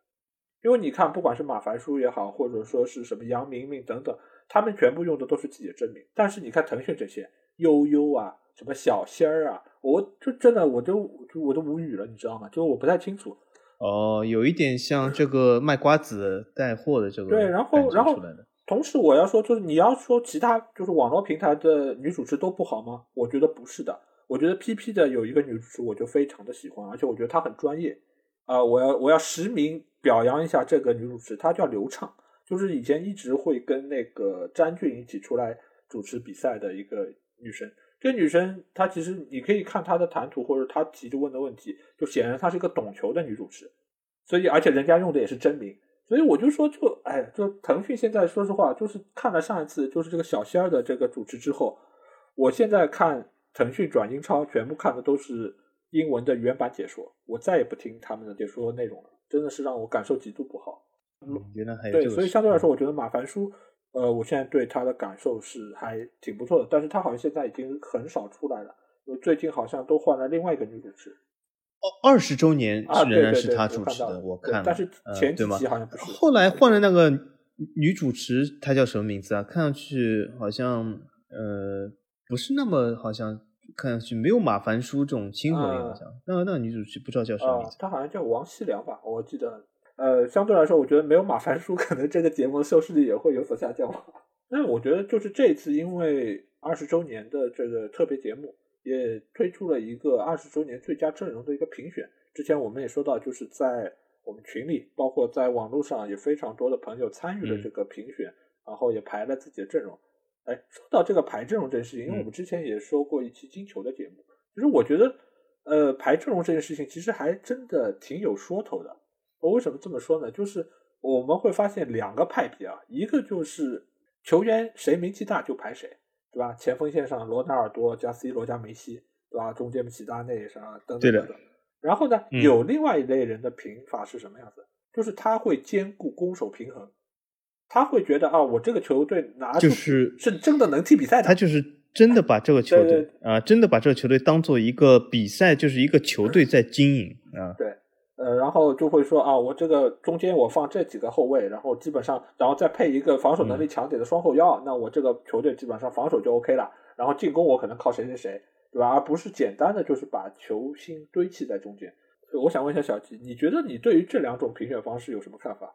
[SPEAKER 1] 因为你看，不管是马凡舒也好，或者说是什么杨明明等等，他们全部用的都是自己的真名。但是你看腾讯这些悠悠啊，什么小仙儿啊，我就真的我都我都无语了，你知道吗？就我不太清楚。
[SPEAKER 2] 哦，有一点像这个卖瓜子带货的这个。
[SPEAKER 1] 对，然后然后同时我要说，就是你要说其他就是网络平台的女主持都不好吗？我觉得不是的。我觉得 PP 的有一个女主持，我就非常的喜欢，而且我觉得她很专业。啊，我要我要实名表扬一下这个女主持，她叫刘畅，就是以前一直会跟那个詹俊一起出来主持比赛的一个女生。这个女生她其实你可以看她的谈吐或者她提着问的问题，就显然她是一个懂球的女主持。所以而且人家用的也是真名，所以我就说就哎，就腾讯现在说实话，就是看了上一次就是这个小仙儿的这个主持之后，我现在看腾讯转英超全部看的都是。英文的原版解说，我再也不听他们的解说内容了，真的是让我感受极度不好。
[SPEAKER 2] 嗯，
[SPEAKER 1] 对，所以相对来说，我觉得马凡舒，呃，我现在对他的感受是还挺不错的。但是他好像现在已经很少出来了，因为最近好像都换了另外一个女主持。
[SPEAKER 2] 哦，二十周年
[SPEAKER 1] 啊，
[SPEAKER 2] 仍然是他主持的，
[SPEAKER 1] 我
[SPEAKER 2] 看了。
[SPEAKER 1] 但是前几期好像不是。
[SPEAKER 2] 后来换了那个女主持，她叫什么名字啊？看上去好像呃不是那么好像。看上去没有马凡舒这种亲和力，好像那个那个女主持不知道叫什么名字，
[SPEAKER 1] 她好像叫王熙良吧，我记得。呃，相对来说，我觉得没有马凡舒，[laughs] 可能这个节目的收视率也会有所下降。那我觉得就是这次因为二十周年的这个特别节目，也推出了一个二十周年最佳阵容的一个评选。之前我们也说到，就是在我们群里，包括在网络上，也非常多的朋友参与了这个评选，然后也排了自己的阵容。哎，说到这个排阵容这件事情，因为我们之前也说过一期金球的节目，其实我觉得，呃，排阵容这件事情其实还真的挺有说头的。我为什么这么说呢？就是我们会发现两个派别啊，一个就是球员谁名气大就排谁，对吧？前锋线上罗纳尔多加 C 罗加梅西，对吧？中间齐达内啥等等等等。然后呢，有另外一类人的评法是什么样子？就是他会兼顾攻守平衡。他会觉得啊，我这个球队拿
[SPEAKER 2] 就是
[SPEAKER 1] 是真的能踢比赛的。
[SPEAKER 2] 他就是真的把这个 [laughs] 球队啊，真的把这个球队当做一个比赛，就是一个球队在经营啊。
[SPEAKER 1] 对，呃，然后就会说啊，我这个中间我放这几个后卫，然后基本上，然后再配一个防守能力强点的双后腰，那我这个球队基本上防守就 OK 了。然后进攻我可能靠谁谁谁，对吧？而不是简单的就是把球星堆砌在中间。我想问一下小吉，你觉得你对于这两种评选方式有什么看法？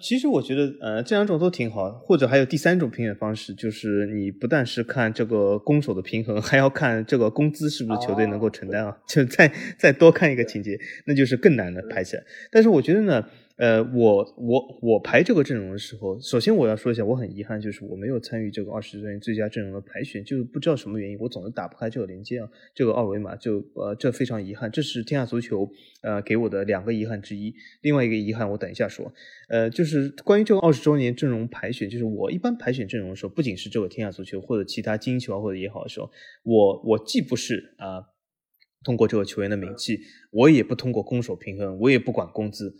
[SPEAKER 2] 其实我觉得，呃，这两种都挺好，或者还有第三种评选方式，就是你不但是看这个攻守的平衡，还要看这个工资是不是球队能够承担啊，[laughs] 就再再多看一个情节，那就是更难的排起来。但是我觉得呢。呃，我我我排这个阵容的时候，首先我要说一下，我很遗憾，就是我没有参与这个二十周年最佳阵容的排选，就是不知道什么原因，我总是打不开这个连接啊，这个二维码就呃，这非常遗憾，这是天下足球呃给我的两个遗憾之一。另外一个遗憾，我等一下说，呃，就是关于这个二十周年阵容排选，就是我一般排选阵容的时候，不仅是这个天下足球或者其他金球或者也好的时候，我我既不是啊通过这个球员的名气，我也不通过攻守平衡，我也不管工资。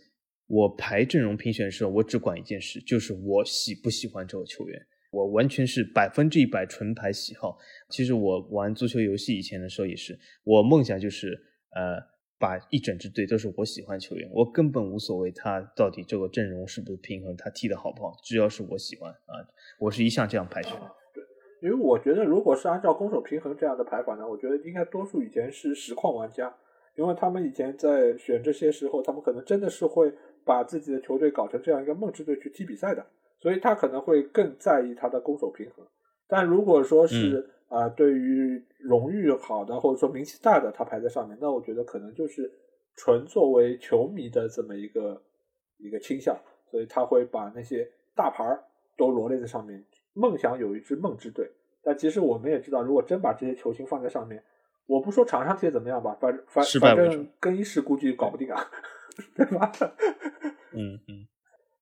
[SPEAKER 2] 我排阵容评选的时候，我只管一件事，就是我喜不喜欢这个球员。我完全是百分之一百纯排喜好。其实我玩足球游戏以前的时候也是，我梦想就是呃，把一整支队都是我喜欢球员，我根本无所谓他到底这个阵容是不是平衡，他踢的好不好，只要是我喜欢啊，我是一向这样排选。
[SPEAKER 1] 对，因为我觉得如果是按照攻守平衡这样的排法呢，我觉得应该多数以前是实况玩家，因为他们以前在选这些时候，他们可能真的是会。把自己的球队搞成这样一个梦之队去踢比赛的，所以他可能会更在意他的攻守平衡。但如果说是啊，对于荣誉好的或者说名气大的，他排在上面，那我觉得可能就是纯作为球迷的这么一个一个倾向，所以他会把那些大牌都罗列在上面。梦想有一支梦之队，但其实我们也知道，如果真把这些球星放在上面，我不说场上踢的怎么样吧，反反反正更衣室估计搞不定啊，[laughs] 对吧？[laughs]
[SPEAKER 2] 嗯嗯。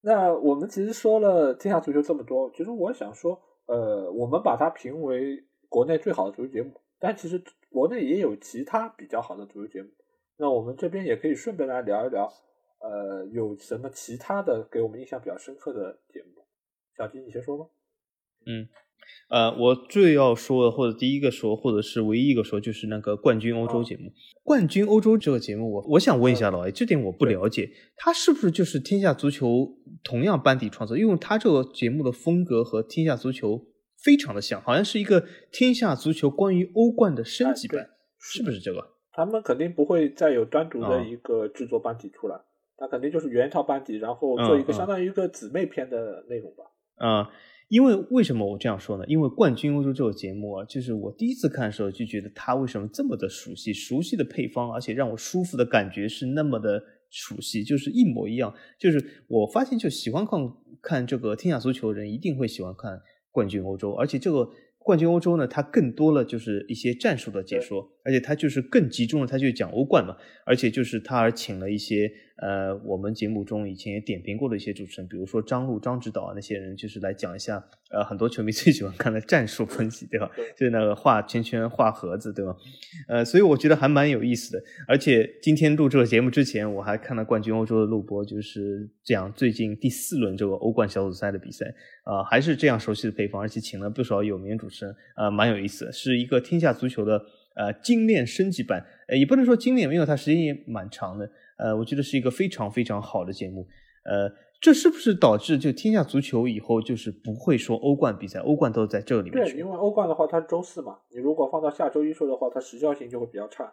[SPEAKER 1] 那我们其实说了天下足球这么多，其实我想说，呃，我们把它评为国内最好的足球节目，但其实国内也有其他比较好的足球节目。那我们这边也可以顺便来聊一聊，呃，有什么其他的给我们印象比较深刻的节目？小金，你先说吧。
[SPEAKER 2] 嗯，呃，我最要说的，或者第一个说，或者是唯一一个说，就是那个冠军欧洲节目。冠军欧洲这个节目，我我想问一下老 A，这点我不了解，他是不是就是天下足球同样班底创作？因为他这个节目的风格和天下足球非常的像，好像是一个天下足球关于欧冠的升级版，是不是这个？
[SPEAKER 1] 他们肯定不会再有单独的一个制作班底出来，他肯定就是原套班底，然后做一个相当于一个姊妹篇的内容吧。
[SPEAKER 2] 啊。因为为什么我这样说呢？因为《冠军欧洲》这个节目啊，就是我第一次看的时候就觉得它为什么这么的熟悉，熟悉的配方，而且让我舒服的感觉是那么的熟悉，就是一模一样。就是我发现，就喜欢看看这个天下足球的人一定会喜欢看《冠军欧洲》，而且这个。冠军欧洲呢，它更多了就是一些战术的解说，而且他就是更集中了，他就讲欧冠嘛，而且就是他还请了一些呃，我们节目中以前也点评过的一些主持人，比如说张璐、张指导啊那些人，就是来讲一下呃很多球迷最喜欢看的战术分析，对吧？就是那个画圈圈、画盒子，对吧？呃，所以我觉得还蛮有意思的。而且今天录这个节目之前，我还看了冠军欧洲的录播，就是讲最近第四轮这个欧冠小组赛的比赛。啊，还是这样熟悉的配方，而且请了不少有名主持人，呃，蛮有意思，是一个天下足球的呃精炼升级版，呃，也不能说精炼，因为它时间也蛮长的，呃，我觉得是一个非常非常好的节目，呃，这是不是导致就天下足球以后就是不会说欧冠比赛，欧冠都在这里面？
[SPEAKER 1] 对，因为欧冠的话它是周四嘛，你如果放到下周一说的话，它时效性就会比较差。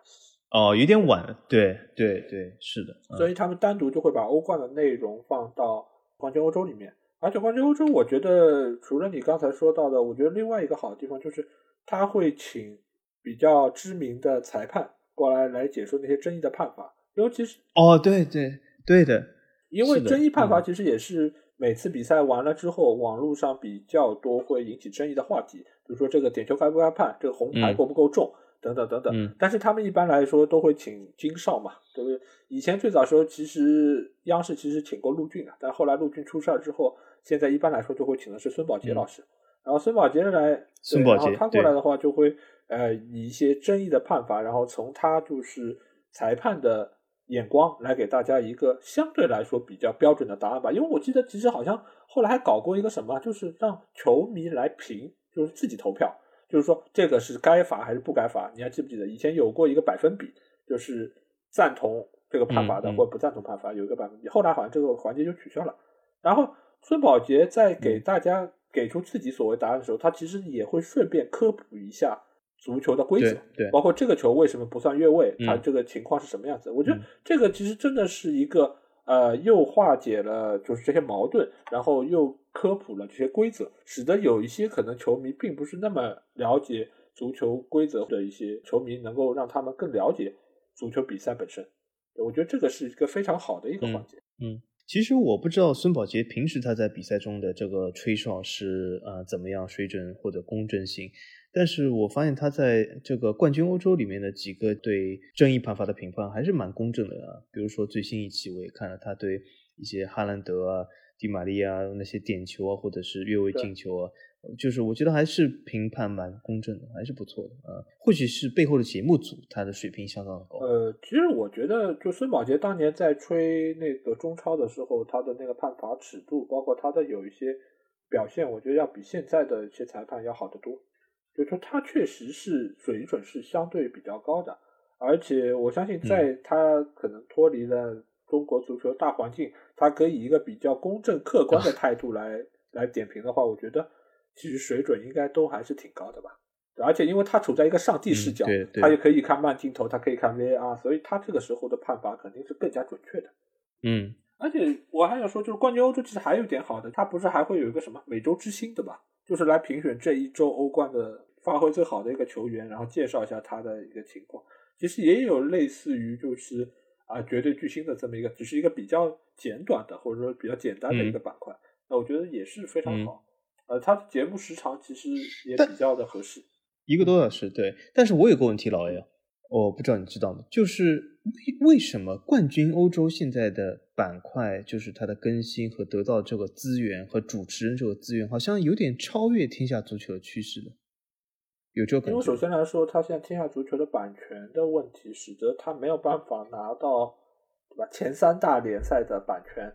[SPEAKER 2] 哦，有点晚，对对对，是的，
[SPEAKER 1] 所以他们单独就会把欧冠的内容放到冠军欧洲里面。而且冠军欧洲，我觉得除了你刚才说到的，我觉得另外一个好的地方就是他会请比较知名的裁判过来来解说那些争议的判罚，尤其是
[SPEAKER 2] 哦，对对对的，
[SPEAKER 1] 因为争议判罚其实也是每次比赛完了之后，网络上比较多会引起争议的话题，比如说这个点球该不该判，这个红牌够不够重。等等等等，但是他们一般来说都会请金哨嘛，对不对？以前最早时候其实央视其实请过陆俊的，但后来陆俊出事儿之后，现在一般来说就会请的是孙宝杰老师。然后孙宝杰来，
[SPEAKER 2] 孙宝杰
[SPEAKER 1] 他过来的话就会呃以一些争议的判罚，然后从他就是裁判的眼光来给大家一个相对来说比较标准的答案吧。因为我记得其实好像后来还搞过一个什么，就是让球迷来评，就是自己投票。就是说，这个是该罚还是不该罚？你还记不记得以前有过一个百分比，就是赞同这个判罚的或者不赞同判罚有一个百分比。后来好像这个环节就取消了。然后孙宝杰在给大家给出自己所谓答案的时候，他其实也会顺便科普一下足球的规则，
[SPEAKER 2] 对，
[SPEAKER 1] 包括这个球为什么不算越位，它这个情况是什么样子。我觉得这个其实真的是一个呃，又化解了就是这些矛盾，然后又。科普了这些规则，使得有一些可能球迷并不是那么了解足球规则的一些球迷，能够让他们更了解足球比赛本身。我觉得这个是一个非常好的一个环节。
[SPEAKER 2] 嗯，其实我不知道孙宝杰平时他在比赛中的这个吹哨是呃怎么样水准或者公正性，但是我发现他在这个冠军欧洲里面的几个对争议判罚的评判还是蛮公正的啊。比如说最新一期我也看了他对一些哈兰德啊。迪玛利亚那些点球啊，或者是越位进球啊，就是我觉得还是评判蛮公正的，还是不错的啊。或许是背后的节目组，他的水平相当高。
[SPEAKER 1] 呃，其实我觉得，就孙宝杰当年在吹那个中超的时候，他的那个判罚尺度，包括他的有一些表现，我觉得要比现在的一些裁判要好得多。就是说他确实是水准是相对比较高的，而且我相信，在他可能脱离了。中国足球大环境，他可以一个比较公正客观的态度来来点评的话，我觉得其实水准应该都还是挺高的吧。而且因为他处在一个上帝视角，他也可以看慢镜头，他可以看 VAR，所以他这个时候的判罚肯定是更加准确的。
[SPEAKER 2] 嗯，
[SPEAKER 1] 而且我还想说，就是冠军欧洲其实还有点好的，他不是还会有一个什么美洲之星对吧？就是来评选这一周欧冠的发挥最好的一个球员，然后介绍一下他的一个情况。其实也有类似于就是啊绝对巨星的这么一个，只是一个比较简短的或者说比较简单的一个板块。那我觉得也是非常好。呃，他的节目时长其实也比较的合适，
[SPEAKER 2] 一个多小时。对，但是我有个问题，老 A，我不知道你知道吗？就是为为什么冠军欧洲现在的板块，就是它的更新和得到这个资源和主持人这个资源，好像有点超越天下足球的趋势呢？有这个
[SPEAKER 1] 因为首先来说，它现在天下足球的版权的问题，使得它没有办法拿到对吧前三大联赛的版权，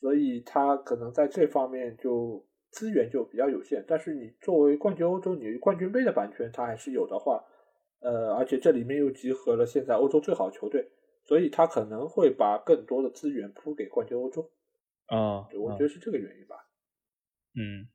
[SPEAKER 1] 所以它可能在这方面就。资源就比较有限，但是你作为冠军欧洲，你冠军杯的版权它还是有的话，呃，而且这里面又集合了现在欧洲最好的球队，所以他可能会把更多的资源铺给冠军欧洲。
[SPEAKER 2] 啊，
[SPEAKER 1] 我觉得是这个原因吧。
[SPEAKER 2] 嗯，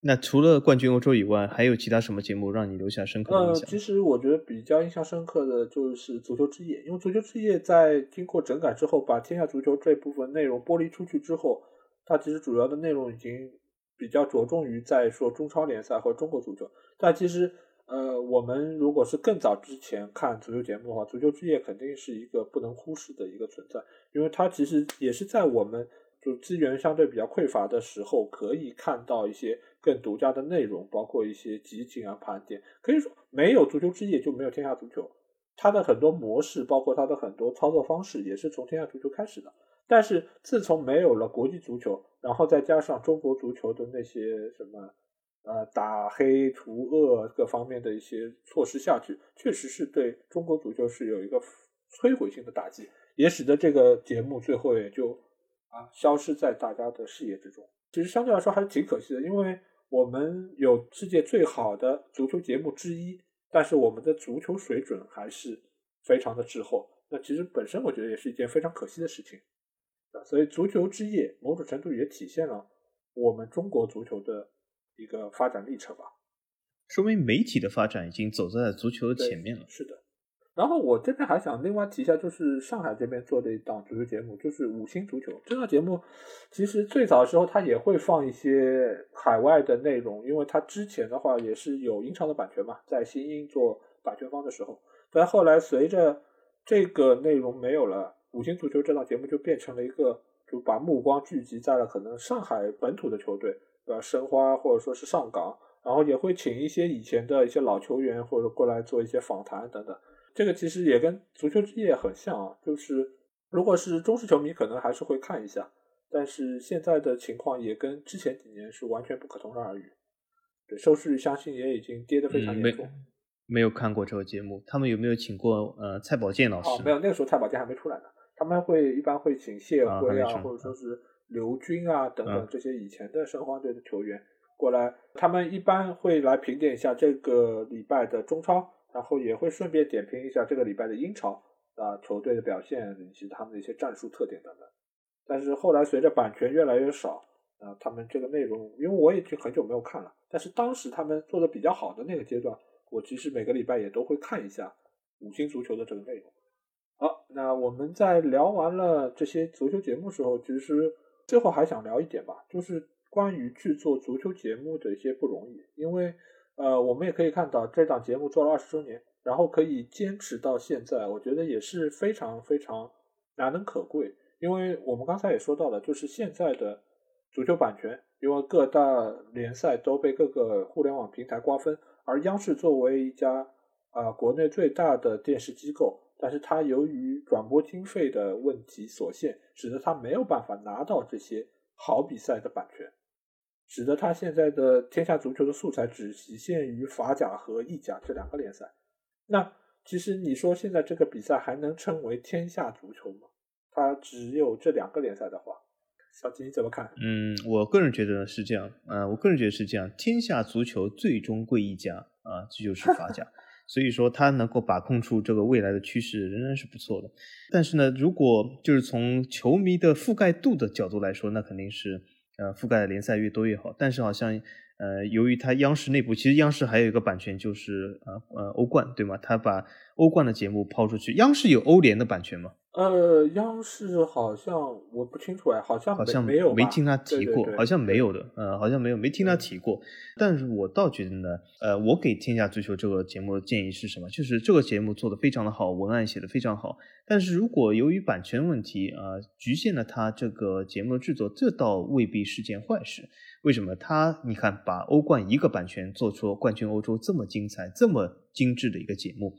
[SPEAKER 2] 那除了冠军欧洲以外，还有其他什么节目让你留下深刻的印象？
[SPEAKER 1] 其实我觉得比较印象深刻的就是足球之夜，因为足球之夜在经过整改之后，把天下足球这部分内容剥离出去之后，它其实主要的内容已经。比较着重于在说中超联赛和中国足球，但其实，呃，我们如果是更早之前看足球节目的话，足球之夜肯定是一个不能忽视的一个存在，因为它其实也是在我们就资源相对比较匮乏的时候，可以看到一些更独家的内容，包括一些集锦啊、盘点。可以说，没有足球之夜就没有天下足球，它的很多模式，包括它的很多操作方式，也是从天下足球开始的。但是自从没有了国际足球，然后再加上中国足球的那些什么，呃，打黑除恶各方面的一些措施下去，确实是对中国足球是有一个摧毁性的打击，也使得这个节目最后也就啊消失在大家的视野之中。其实相对来说还是挺可惜的，因为我们有世界最好的足球节目之一，但是我们的足球水准还是非常的滞后。那其实本身我觉得也是一件非常可惜的事情。所以，足球之夜某种程度也体现了我们中国足球的一个发展历程吧。
[SPEAKER 2] 说明媒体的发展已经走在了足球的前面了。
[SPEAKER 1] 是的。然后我这边还想另外提一下，就是上海这边做的一档足球节目，就是五星足球。这档节目其实最早的时候，它也会放一些海外的内容，因为它之前的话也是有英超的版权嘛，在新英做版权方的时候。但后来随着这个内容没有了。五星足球这档节目就变成了一个，就把目光聚集在了可能上海本土的球队，对吧？申花或者说是上港，然后也会请一些以前的一些老球员或者过来做一些访谈等等。这个其实也跟足球之夜很像啊，就是如果是中式球迷可能还是会看一下，但是现在的情况也跟之前几年是完全不可同日而语。对，收视率相信也已经跌得非常严重。
[SPEAKER 2] 没有看过这个节目，他们有没有请过呃蔡宝剑老师？
[SPEAKER 1] 哦，没有，那个时候蔡宝剑还没出来呢。他们会一般会请谢辉啊，或者说是刘军啊等等这些以前的申花队的球员过来，他们一般会来评点一下这个礼拜的中超，然后也会顺便点评一下这个礼拜的英超啊球队的表现以及他们的一些战术特点等等。但是后来随着版权越来越少啊，他们这个内容，因为我已经很久没有看了，但是当时他们做的比较好的那个阶段，我其实每个礼拜也都会看一下五星足球的这个内容。好，那我们在聊完了这些足球节目时候，其实最后还想聊一点吧，就是关于制作足球节目的一些不容易。因为，呃，我们也可以看到这档节目做了二十周年，然后可以坚持到现在，我觉得也是非常非常难能可贵。因为我们刚才也说到了，就是现在的足球版权，因为各大联赛都被各个互联网平台瓜分，而央视作为一家啊国内最大的电视机构。但是他由于转播经费的问题所限，使得他没有办法拿到这些好比赛的版权，使得他现在的天下足球的素材只局限于法甲和意甲这两个联赛。那其实你说现在这个比赛还能称为天下足球吗？它只有这两个联赛的话，小吉你怎么看？
[SPEAKER 2] 嗯，我个人觉得是这样。嗯，我个人觉得是这样，天下足球最终归一家啊，这就是法甲。所以说，他能够把控住这个未来的趋势，仍然是不错的。但是呢，如果就是从球迷的覆盖度的角度来说，那肯定是呃覆盖的联赛越多越好。但是好像呃，由于它央视内部，其实央视还有一个版权就是呃呃欧冠，对吗？它把欧冠的节目抛出去。央视有欧联的版权吗？
[SPEAKER 1] 呃，央视好像我不清楚哎，好像
[SPEAKER 2] 好像
[SPEAKER 1] 没有，
[SPEAKER 2] 没听他提过，好像没有
[SPEAKER 1] 的。
[SPEAKER 2] 呃，好像没有，没听他提过。但是我倒觉得呢，呃，我给《天下足球》这个节目的建议是什么？就是这个节目做的非常的好，文案写的非常好。但是如果由于版权问题啊，局限了他这个节目的制作，这倒未必是件坏事。为什么？他你看，把欧冠一个版权做出冠军欧洲这么精彩、这么精致的一个节目。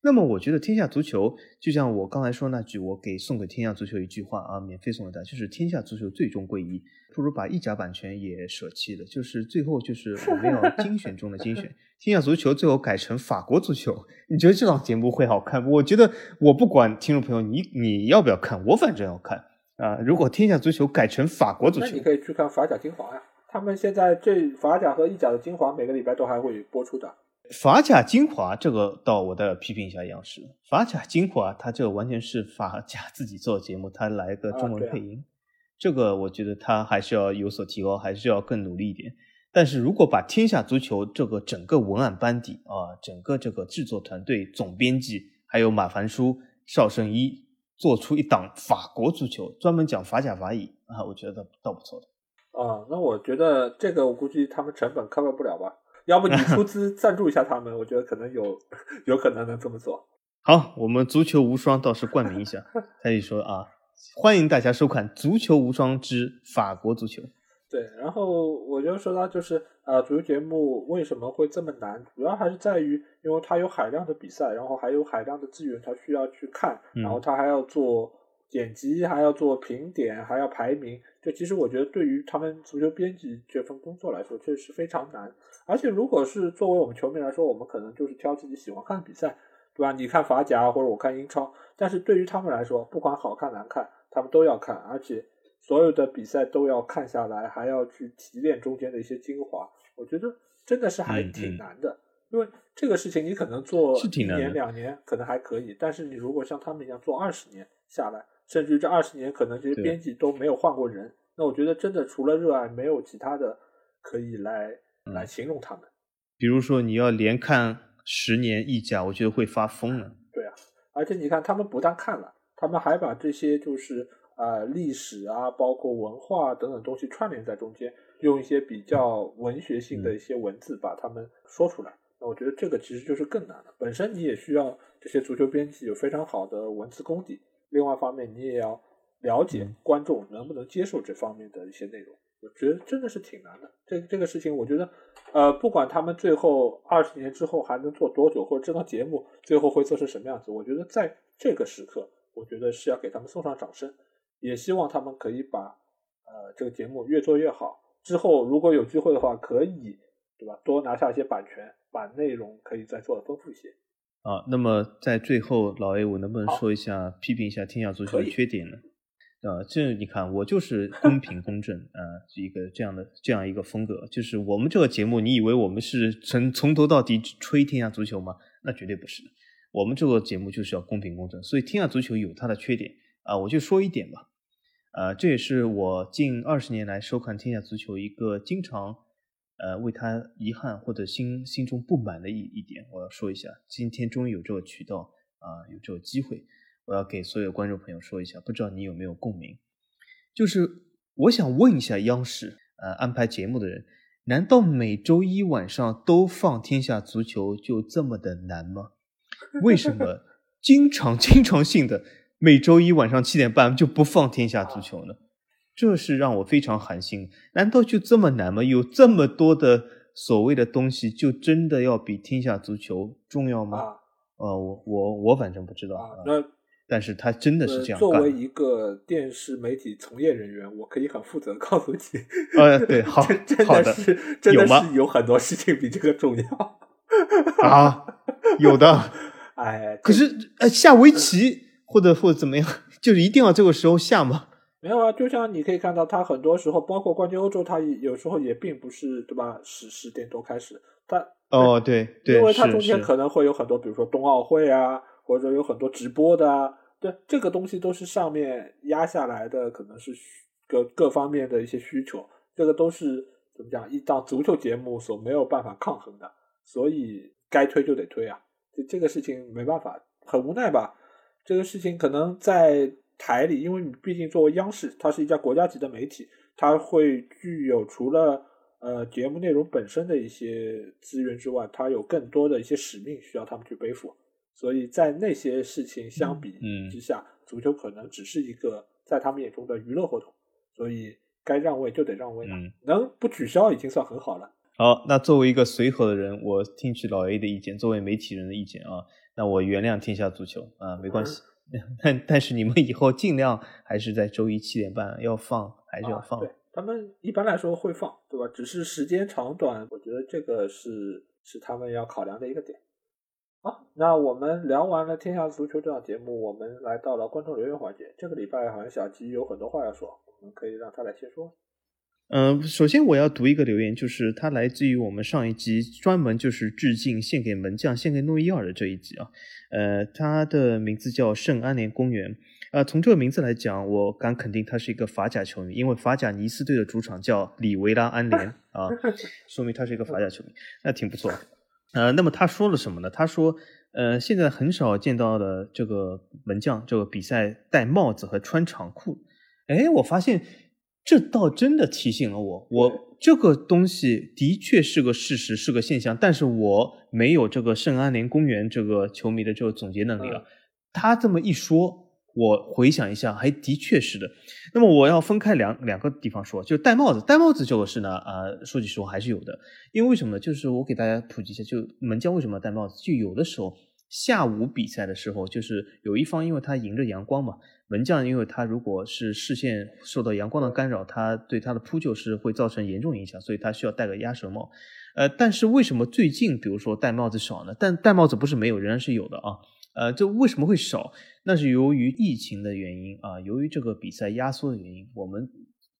[SPEAKER 2] 那么我觉得天下足球就像我刚才说那句，我给送给天下足球一句话啊，免费送给大家，就是天下足球最终归一，不如把意甲版权也舍弃了，就是最后就是我们要精选中的精选，[laughs] 天下足球最后改成法国足球，你觉得这档节目会好看？我觉得我不管听众朋友你你要不要看，我反正要看啊。如果天下足球改成法国足球，那
[SPEAKER 1] 你可以去看法甲精华呀，他们现在这法甲和意甲的精华每个礼拜都还会播出的。
[SPEAKER 2] 法甲精华这个，到我再批评一下央视。法甲精华，它这个完全是法甲自己做的节目，它来个中文配音，这个我觉得它还是要有所提高，还是要更努力一点。但是如果把天下足球这个整个文案班底啊，整个这个制作团队、总编辑，还有马凡舒、邵圣一，做出一档法国足球，专门讲法甲法乙啊，我觉得倒不错的。
[SPEAKER 1] 啊，那我觉得这个我估计他们成本 cover 不了吧。要不你 [laughs] 出资赞助一下他们，我觉得可能有有可能能这么做。[laughs]
[SPEAKER 2] 好，我们足球无双倒是冠名一下，他就说啊，欢迎大家收看《足球无双之法国足球》。
[SPEAKER 1] 对，然后我就说到就是呃，足球节目为什么会这么难？主要还是在于，因为它有海量的比赛，然后还有海量的资源，它需要去看，然后它还要做剪辑，还要做评点，还要排名。就其实我觉得，对于他们足球编辑这份工作来说，确实是非常难。而且，如果是作为我们球迷来说，我们可能就是挑自己喜欢看的比赛，对吧？你看法甲或者我看英超，但是对于他们来说，不管好看难看，他们都要看，而且所有的比赛都要看下来，还要去提炼中间的一些精华。我觉得真的是还挺难的，因为这个事情你可能做一年两年可能还可以，但是你如果像他们一样做二十年下来，甚至这二十年可能这些编辑都没有换过人，那我觉得真的除了热爱，没有其他的可以来。来形容他们，
[SPEAKER 2] 比如说你要连看十年意甲，我觉得会发疯了。
[SPEAKER 1] 对啊，而且你看，他们不但看了，他们还把这些就是呃历史啊，包括文化等等东西串联在中间，用一些比较文学性的一些文字把他们说出来。那我觉得这个其实就是更难了。本身你也需要这些足球编辑有非常好的文字功底，另外一方面你也要了解观众能不能接受这方面的一些内容。我觉得真的是挺难的，这这个事情，我觉得，呃，不管他们最后二十年之后还能做多久，或者这档节目最后会做成什么样子，我觉得在这个时刻，我觉得是要给他们送上掌声，也希望他们可以把呃这个节目越做越好。之后如果有机会的话，可以对吧，多拿下一些版权，把内容可以再做的丰富一些。
[SPEAKER 2] 啊，那么在最后，老 A，我能不能说一下批评一下天下足球的缺点呢？啊，这你看，我就是公平公正啊，一个这样的这样一个风格。就是我们这个节目，你以为我们是从从头到底吹天下足球吗？那绝对不是。我们这个节目就是要公平公正，所以天下足球有它的缺点啊。我就说一点吧，啊，这也是我近二十年来收看天下足球一个经常呃为他遗憾或者心心中不满的一一点，我要说一下。今天终于有这个渠道啊，有这个机会。我要给所有观众朋友说一下，不知道你有没有共鸣？就是我想问一下央视，呃，安排节目的人，难道每周一晚上都放《天下足球》就这么的难吗？为什么 [laughs] 经常经常性的每周一晚上七点半就不放《天下足球》呢？这是让我非常寒心。难道就这么难吗？有这么多的所谓的东西，就真的要比《天下足球》重要吗？呃，我我我反正不知道。
[SPEAKER 1] 啊那
[SPEAKER 2] 但是他真的是这样。
[SPEAKER 1] 作为一个电视媒体从业人员，我可以很负责告诉你，
[SPEAKER 2] 呃，对，[laughs] 好，[laughs]
[SPEAKER 1] 真的是，真的是有很多事情比这个重要
[SPEAKER 2] 啊，有的，[laughs]
[SPEAKER 1] 哎，
[SPEAKER 2] 可是，呃，下围棋或者或者怎么样，就是一定要这个时候下吗？
[SPEAKER 1] 没有啊，就像你可以看到，他很多时候，包括冠军欧洲，他有时候也并不是对吧？十十点多开始，他
[SPEAKER 2] 哦，对对，
[SPEAKER 1] 因为他中间可能会有很多，比如说冬奥会啊。或者有很多直播的啊，对这个东西都是上面压下来的，可能是各各方面的一些需求，这个都是怎么讲一档足球节目所没有办法抗衡的，所以该推就得推啊，这这个事情没办法，很无奈吧？这个事情可能在台里，因为你毕竟作为央视，它是一家国家级的媒体，它会具有除了呃节目内容本身的一些资源之外，它有更多的一些使命需要他们去背负。所以在那些事情相比之下，足球可能只是一个在他们眼中的娱乐活动，所以该让位就得让位了，能不取消已经算很好了。
[SPEAKER 2] 好，那作为一个随和的人，我听取老 A 的意见，作为媒体人的意见啊，那我原谅天下足球啊，没关系。[laughs] 但但是你们以后尽量还是在周一七点半要放，还是要放。
[SPEAKER 1] 对他们一般来说会放，对吧？只是时间长短，我觉得这个是是他们要考量的一个点。好，那我们聊完了天下足球这档节目，我们来到了观众留言环节。这个礼拜好像小吉有很多话要说，我们可以让他来先说。
[SPEAKER 2] 嗯，首先我要读一个留言，就是它来自于我们上一集专门就是致敬献给门将、献给诺伊尔的这一集啊。呃，他的名字叫圣安联公园。呃，从这个名字来讲，我敢肯定他是一个法甲球迷，因为法甲尼斯队的主场叫里维拉安联 [laughs] 啊，说明他是一个法甲球迷，那挺不错。[laughs] 呃，那么他说了什么呢？他说，呃，现在很少见到的这个门将，这个比赛戴帽子和穿长裤。哎，我发现这倒真的提醒了我，我这个东西的确是个事实，是个现象，但是我没有这个圣安联公园这个球迷的这个总结能力了。他这么一说。我回想一下，还的确是的。那么我要分开两两个地方说，就戴帽子，戴帽子这个事呢，啊，说句实话还是有的。因为为什么？就是我给大家普及一下，就门将为什么要戴帽子？就有的时候下午比赛的时候，就是有一方因为他迎着阳光嘛，门将因为他如果是视线受到阳光的干扰，他对他的扑救是会造成严重影响，所以他需要戴个鸭舌帽。呃，但是为什么最近比如说戴帽子少呢？但戴帽子不是没有，仍然是有的啊。呃，这为什么会少？那是由于疫情的原因啊，由于这个比赛压缩的原因，我们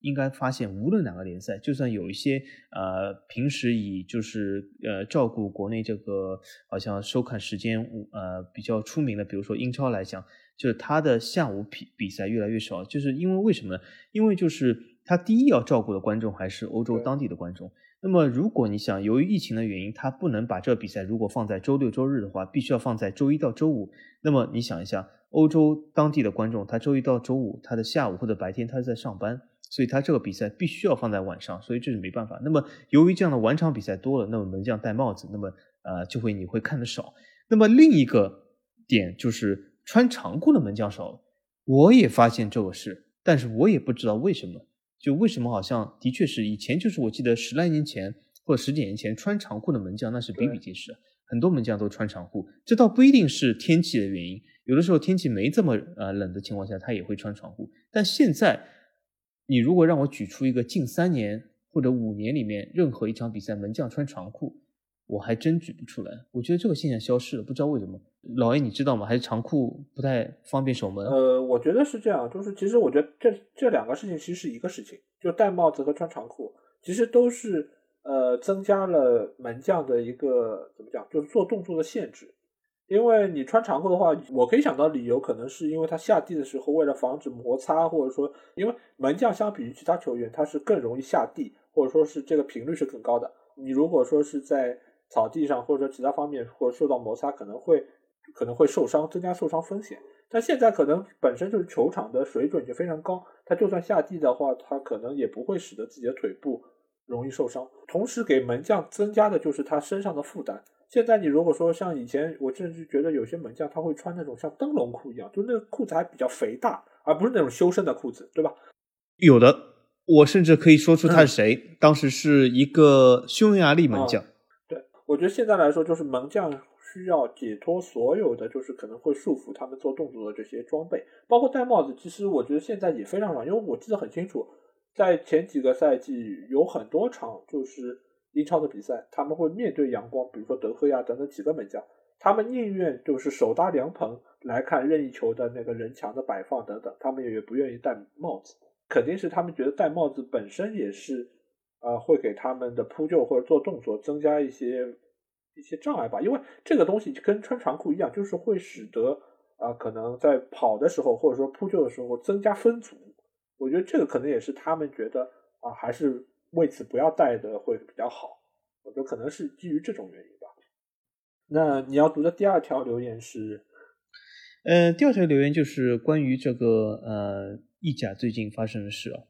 [SPEAKER 2] 应该发现，无论哪个联赛，就算有一些呃平时以就是呃照顾国内这个好像收看时间呃比较出名的，比如说英超来讲，就是他的下午比比赛越来越少，就是因为为什么呢？因为就是他第一要照顾的观众还是欧洲当地的观众。那么，如果你想，由于疫情的原因，他不能把这个比赛如果放在周六周日的话，必须要放在周一到周五。那么你想一下，欧洲当地的观众，他周一到周五，他的下午或者白天他是在上班，所以他这个比赛必须要放在晚上，所以这是没办法。那么由于这样的晚场比赛多了，那么门将戴帽子，那么呃就会你会看的少。那么另一个点就是穿长裤的门将少了，我也发现这个事，但是我也不知道为什么。就为什么好像的确是以前就是我记得十来年前或者十几年前穿长裤的门将那是比比皆是，很多门将都穿长裤。这倒不一定是天气的原因，有的时候天气没这么呃冷的情况下，他也会穿长裤。但现在你如果让我举出一个近三年或者五年里面任何一场比赛门将穿长裤，我还真举不出来。我觉得这个现象消失了，不知道为什么。老 A，你知道吗？还是长裤不太方便守门？
[SPEAKER 1] 呃，我觉得是这样，就是其实我觉得这这两个事情其实是一个事情，就戴帽子和穿长裤，其实都是呃增加了门将的一个怎么讲，就是做动作的限制。因为你穿长裤的话，我可以想到理由可能是因为他下地的时候为了防止摩擦，或者说因为门将相比于其他球员他是更容易下地，或者说是这个频率是更高的。你如果说是在草地上或者说其他方面或者受到摩擦，可能会。可能会受伤，增加受伤风险。但现在可能本身就是球场的水准就非常高，他就算下地的话，他可能也不会使得自己的腿部容易受伤。同时给门将增加的就是他身上的负担。现在你如果说像以前，我甚至觉得有些门将他会穿那种像灯笼裤一样，就那个裤子还比较肥大，而不是那种修身的裤子，对吧？
[SPEAKER 2] 有的，我甚至可以说出他是谁，当时是一个匈牙利门将。
[SPEAKER 1] 对，我觉得现在来说就是门将。需要解脱所有的，就是可能会束缚他们做动作的这些装备，包括戴帽子。其实我觉得现在也非常少，因为我记得很清楚，在前几个赛季有很多场就是英超的比赛，他们会面对阳光，比如说德赫亚等等几个门将，他们宁愿就是手搭凉棚来看任意球的那个人墙的摆放等等，他们也不愿意戴帽子，肯定是他们觉得戴帽子本身也是，呃，会给他们的扑救或者做动作增加一些。一些障碍吧，因为这个东西跟穿长裤一样，就是会使得啊，可能在跑的时候或者说扑救的时候增加分组。我觉得这个可能也是他们觉得啊，还是为此不要带的会比较好。我觉得可能是基于这种原因吧。那你要读的第二条留言是，
[SPEAKER 2] 呃，第二条留言就是关于这个呃意甲最近发生的事啊，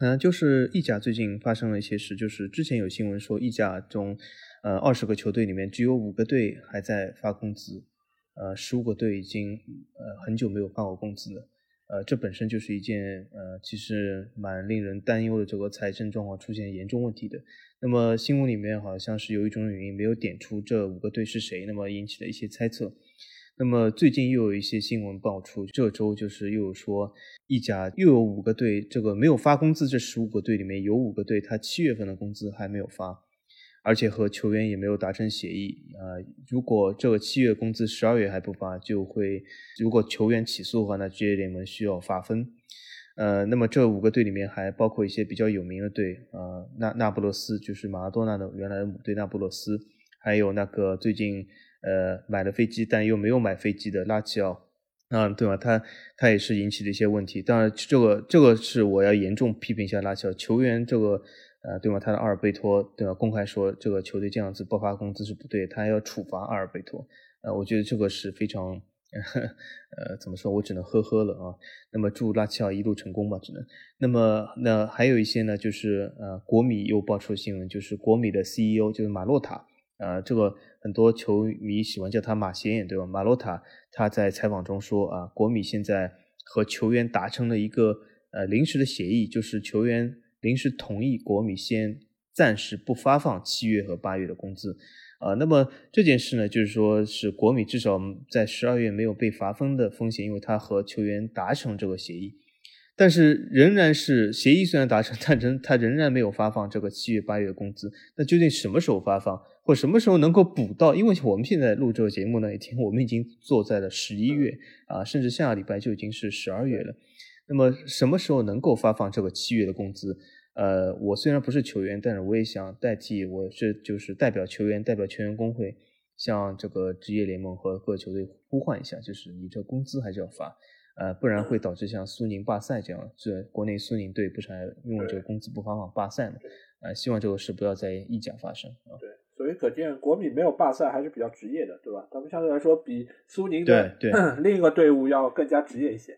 [SPEAKER 2] 嗯，就是意甲最近发生了一些事，就是之前有新闻说意甲中呃二十个球队里面只有五个队还在发工资，呃，十五个队已经呃很久没有发过工资了。呃，这本身就是一件呃，其实蛮令人担忧的这个财政状况出现严重问题的。那么新闻里面好像是有一种原因没有点出这五个队是谁，那么引起了一些猜测。那么最近又有一些新闻爆出，这周就是又有说意甲又有五个队，这个没有发工资，这十五个队里面有五个队，他七月份的工资还没有发。而且和球员也没有达成协议啊！如果这个七月工资十二月还不发，就会如果球员起诉的话，那职业联盟需要罚分。呃，那么这五个队里面还包括一些比较有名的队啊，那那不勒斯就是马拉多纳的原来的队那不勒斯，还有那个最近呃买了飞机但又没有买飞机的拉齐奥，啊，对吧？他他也是引起了一些问题。当然，这个这个是我要严重批评一下拉齐奥球员这个。呃，对吗？他的阿尔贝托对吧？公开说这个球队这样子不发工资是不对，他还要处罚阿尔贝托。呃，我觉得这个是非常，[laughs] 呃，怎么说？我只能呵呵了啊。那么祝拉齐奥一路成功吧，只能。那么那还有一些呢，就是呃，国米又爆出新闻，就是国米的 CEO 就是马洛塔，呃，这个很多球迷喜欢叫他马显眼，对吧？马洛塔他在采访中说啊，国米现在和球员达成了一个呃临时的协议，就是球员。临时同意国米先暂时不发放七月和八月的工资，啊，那么这件事呢，就是说是国米至少在十二月没有被罚分的风险，因为他和球员达成这个协议，但是仍然是协议虽然达成，但仍他仍然没有发放这个七月八月的工资。那究竟什么时候发放，或什么时候能够补到？因为我们现在录这个节目那一天，我们已经坐在了十一月啊，甚至下个礼拜就已经是十二月了。那么什么时候能够发放这个七月的工资？呃，我虽然不是球员，但是我也想代替，我是就是代表球员，代表球员工会，向这个职业联盟和各球队呼唤一下，就是你这工资还是要发，呃，不然会导致像苏宁罢赛这样，这国内苏宁队不是还因为这个工资不发放罢赛吗？呃，希望这个事不要在意甲发生啊。
[SPEAKER 1] 对，所以可见国米没有罢赛还是比较职业的，对吧？他们相对来说比苏宁的 [clears throat] 另一个队伍要更加职业一些。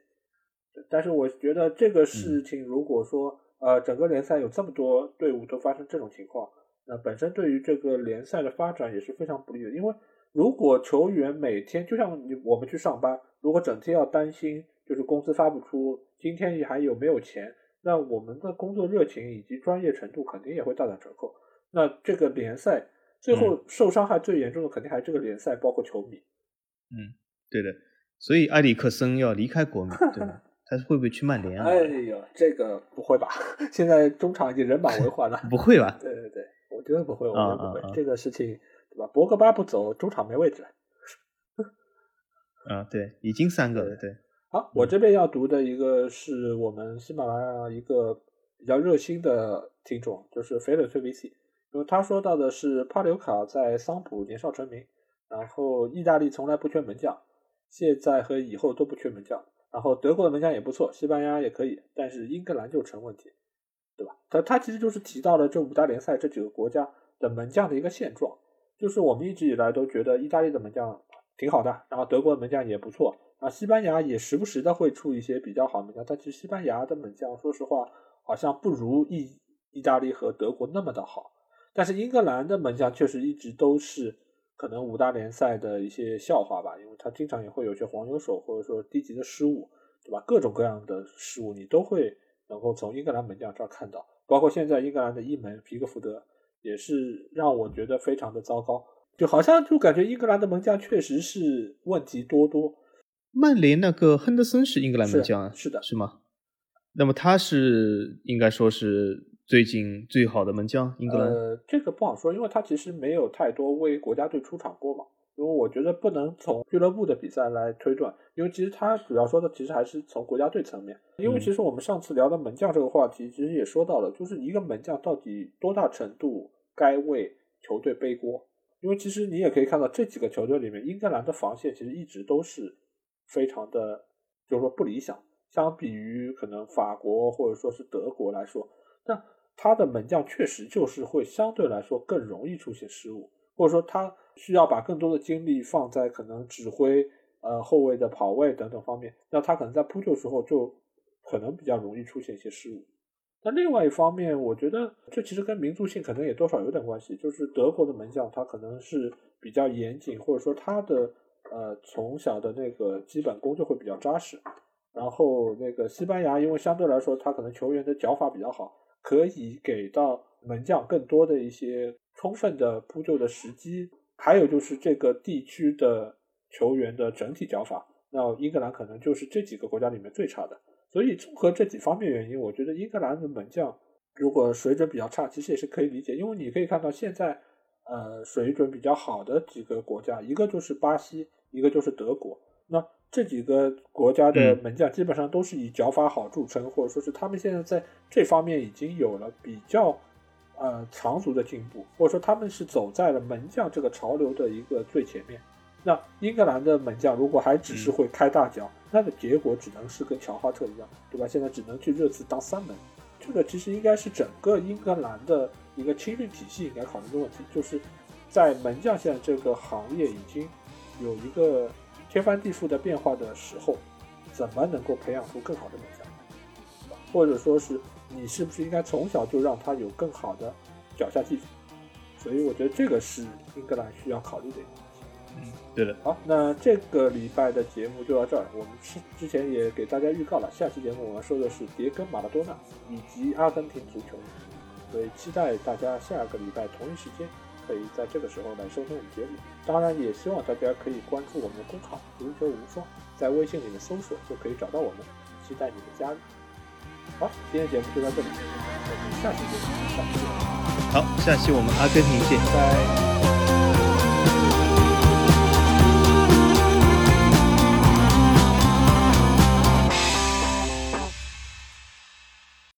[SPEAKER 1] 但是我觉得这个事情，如果说呃整个联赛有这么多队伍都发生这种情况，那本身对于这个联赛的发展也是非常不利的。因为如果球员每天就像你我们去上班，如果整天要担心就是工资发不出，今天还有没有钱，那我们的工作热情以及专业程度肯定也会大打折扣。那这个联赛最后受伤害最严重的肯定还是这个联赛，包括球迷。
[SPEAKER 2] 嗯，对的。所以埃里克森要离开国米，对吧？他会不会去曼联啊？
[SPEAKER 1] 哎呦，这个不会吧？[laughs] 现在中场已经人满为患了。[laughs]
[SPEAKER 2] 不会吧？
[SPEAKER 1] 对对对，我觉得不会，我觉得不会。这个事情，对吧？博格巴不走，中场没位置。
[SPEAKER 2] 啊，对，已经三个了。对。
[SPEAKER 1] 好，我这边要读的一个是我们喜马拉雅一个比较热心的听众，就是肥腿崔维西，因为他说到的是帕留卡在桑普年少成名，然后意大利从来不缺门将，现在和以后都不缺门将。然后德国的门将也不错，西班牙也可以，但是英格兰就成问题，对吧？他他其实就是提到了这五大联赛这几个国家的门将的一个现状，就是我们一直以来都觉得意大利的门将挺好的，然后德国的门将也不错，啊，西班牙也时不时的会出一些比较好的门将，但其实西班牙的门将说实话好像不如意意大利和德国那么的好，但是英格兰的门将确实一直都是。可能五大联赛的一些笑话吧，因为他经常也会有些黄牛手或者说低级的失误，对吧？各种各样的失误你都会能够从英格兰门将这儿看到，包括现在英格兰的一门皮克福德也是让我觉得非常的糟糕，就好像就感觉英格兰的门将确实是问题多多。
[SPEAKER 2] 曼联那个亨德森是英格兰门将啊，
[SPEAKER 1] 是的，
[SPEAKER 2] 是吗？那么他是应该说是。最近最好的门将，英格兰。
[SPEAKER 1] 呃，这个不好说，因为他其实没有太多为国家队出场过嘛。因为我觉得不能从俱乐部的比赛来推断，因为其实他主要说的其实还是从国家队层面。因为其实我们上次聊的门将这个话题，其实也说到了，就是一个门将到底多大程度该为球队背锅。因为其实你也可以看到这几个球队里面，英格兰的防线其实一直都是非常的，就是说不理想。相比于可能法国或者说是德国来说，那他的门将确实就是会相对来说更容易出现失误，或者说他需要把更多的精力放在可能指挥呃后卫的跑位等等方面，那他可能在扑救时候就可能比较容易出现一些失误。那另外一方面，我觉得这其实跟民族性可能也多少有点关系，就是德国的门将他可能是比较严谨，或者说他的呃从小的那个基本功就会比较扎实。然后那个西班牙，因为相对来说他可能球员的脚法比较好，可以给到门将更多的一些充分的扑救的时机。还有就是这个地区的球员的整体脚法，那英格兰可能就是这几个国家里面最差的。所以综合这几方面原因，我觉得英格兰的门将如果水准比较差，其实也是可以理解。因为你可以看到现在，呃，水准比较好的几个国家，一个就是巴西，一个就是德国。那这几个国家的门将基本上都是以脚法好著称，或者说是他们现在在这方面已经有了比较呃长足的进步，或者说他们是走在了门将这个潮流的一个最前面。那英格兰的门将如果还只是会开大脚，那个结果只能是跟乔哈特一样，对吧？现在只能去热刺当三门。这个其实应该是整个英格兰的一个青训体系应该考虑的问题，就是在门将现在这个行业已经有一个天翻地覆的变化的时候，怎么能够培养出更好的门将？或者说是你是不是应该从小就让他有更好的脚下技术？所以我觉得这个是英格兰需要考虑的。
[SPEAKER 2] 嗯，对的。
[SPEAKER 1] 好，那这个礼拜的节目就到这儿。我们之之前也给大家预告了，下期节目我们说的是迭戈马拉多纳以及阿根廷足球，所以期待大家下个礼拜同一时间可以在这个时候来收听我们节目。当然，也希望大家可以关注我们的公号“足球无双”，在微信里面搜索就可以找到我们，期待你的加入。好，今天节目就到这里，我们下期节目再见。
[SPEAKER 2] 好，下期我们阿根廷见，
[SPEAKER 1] 拜拜。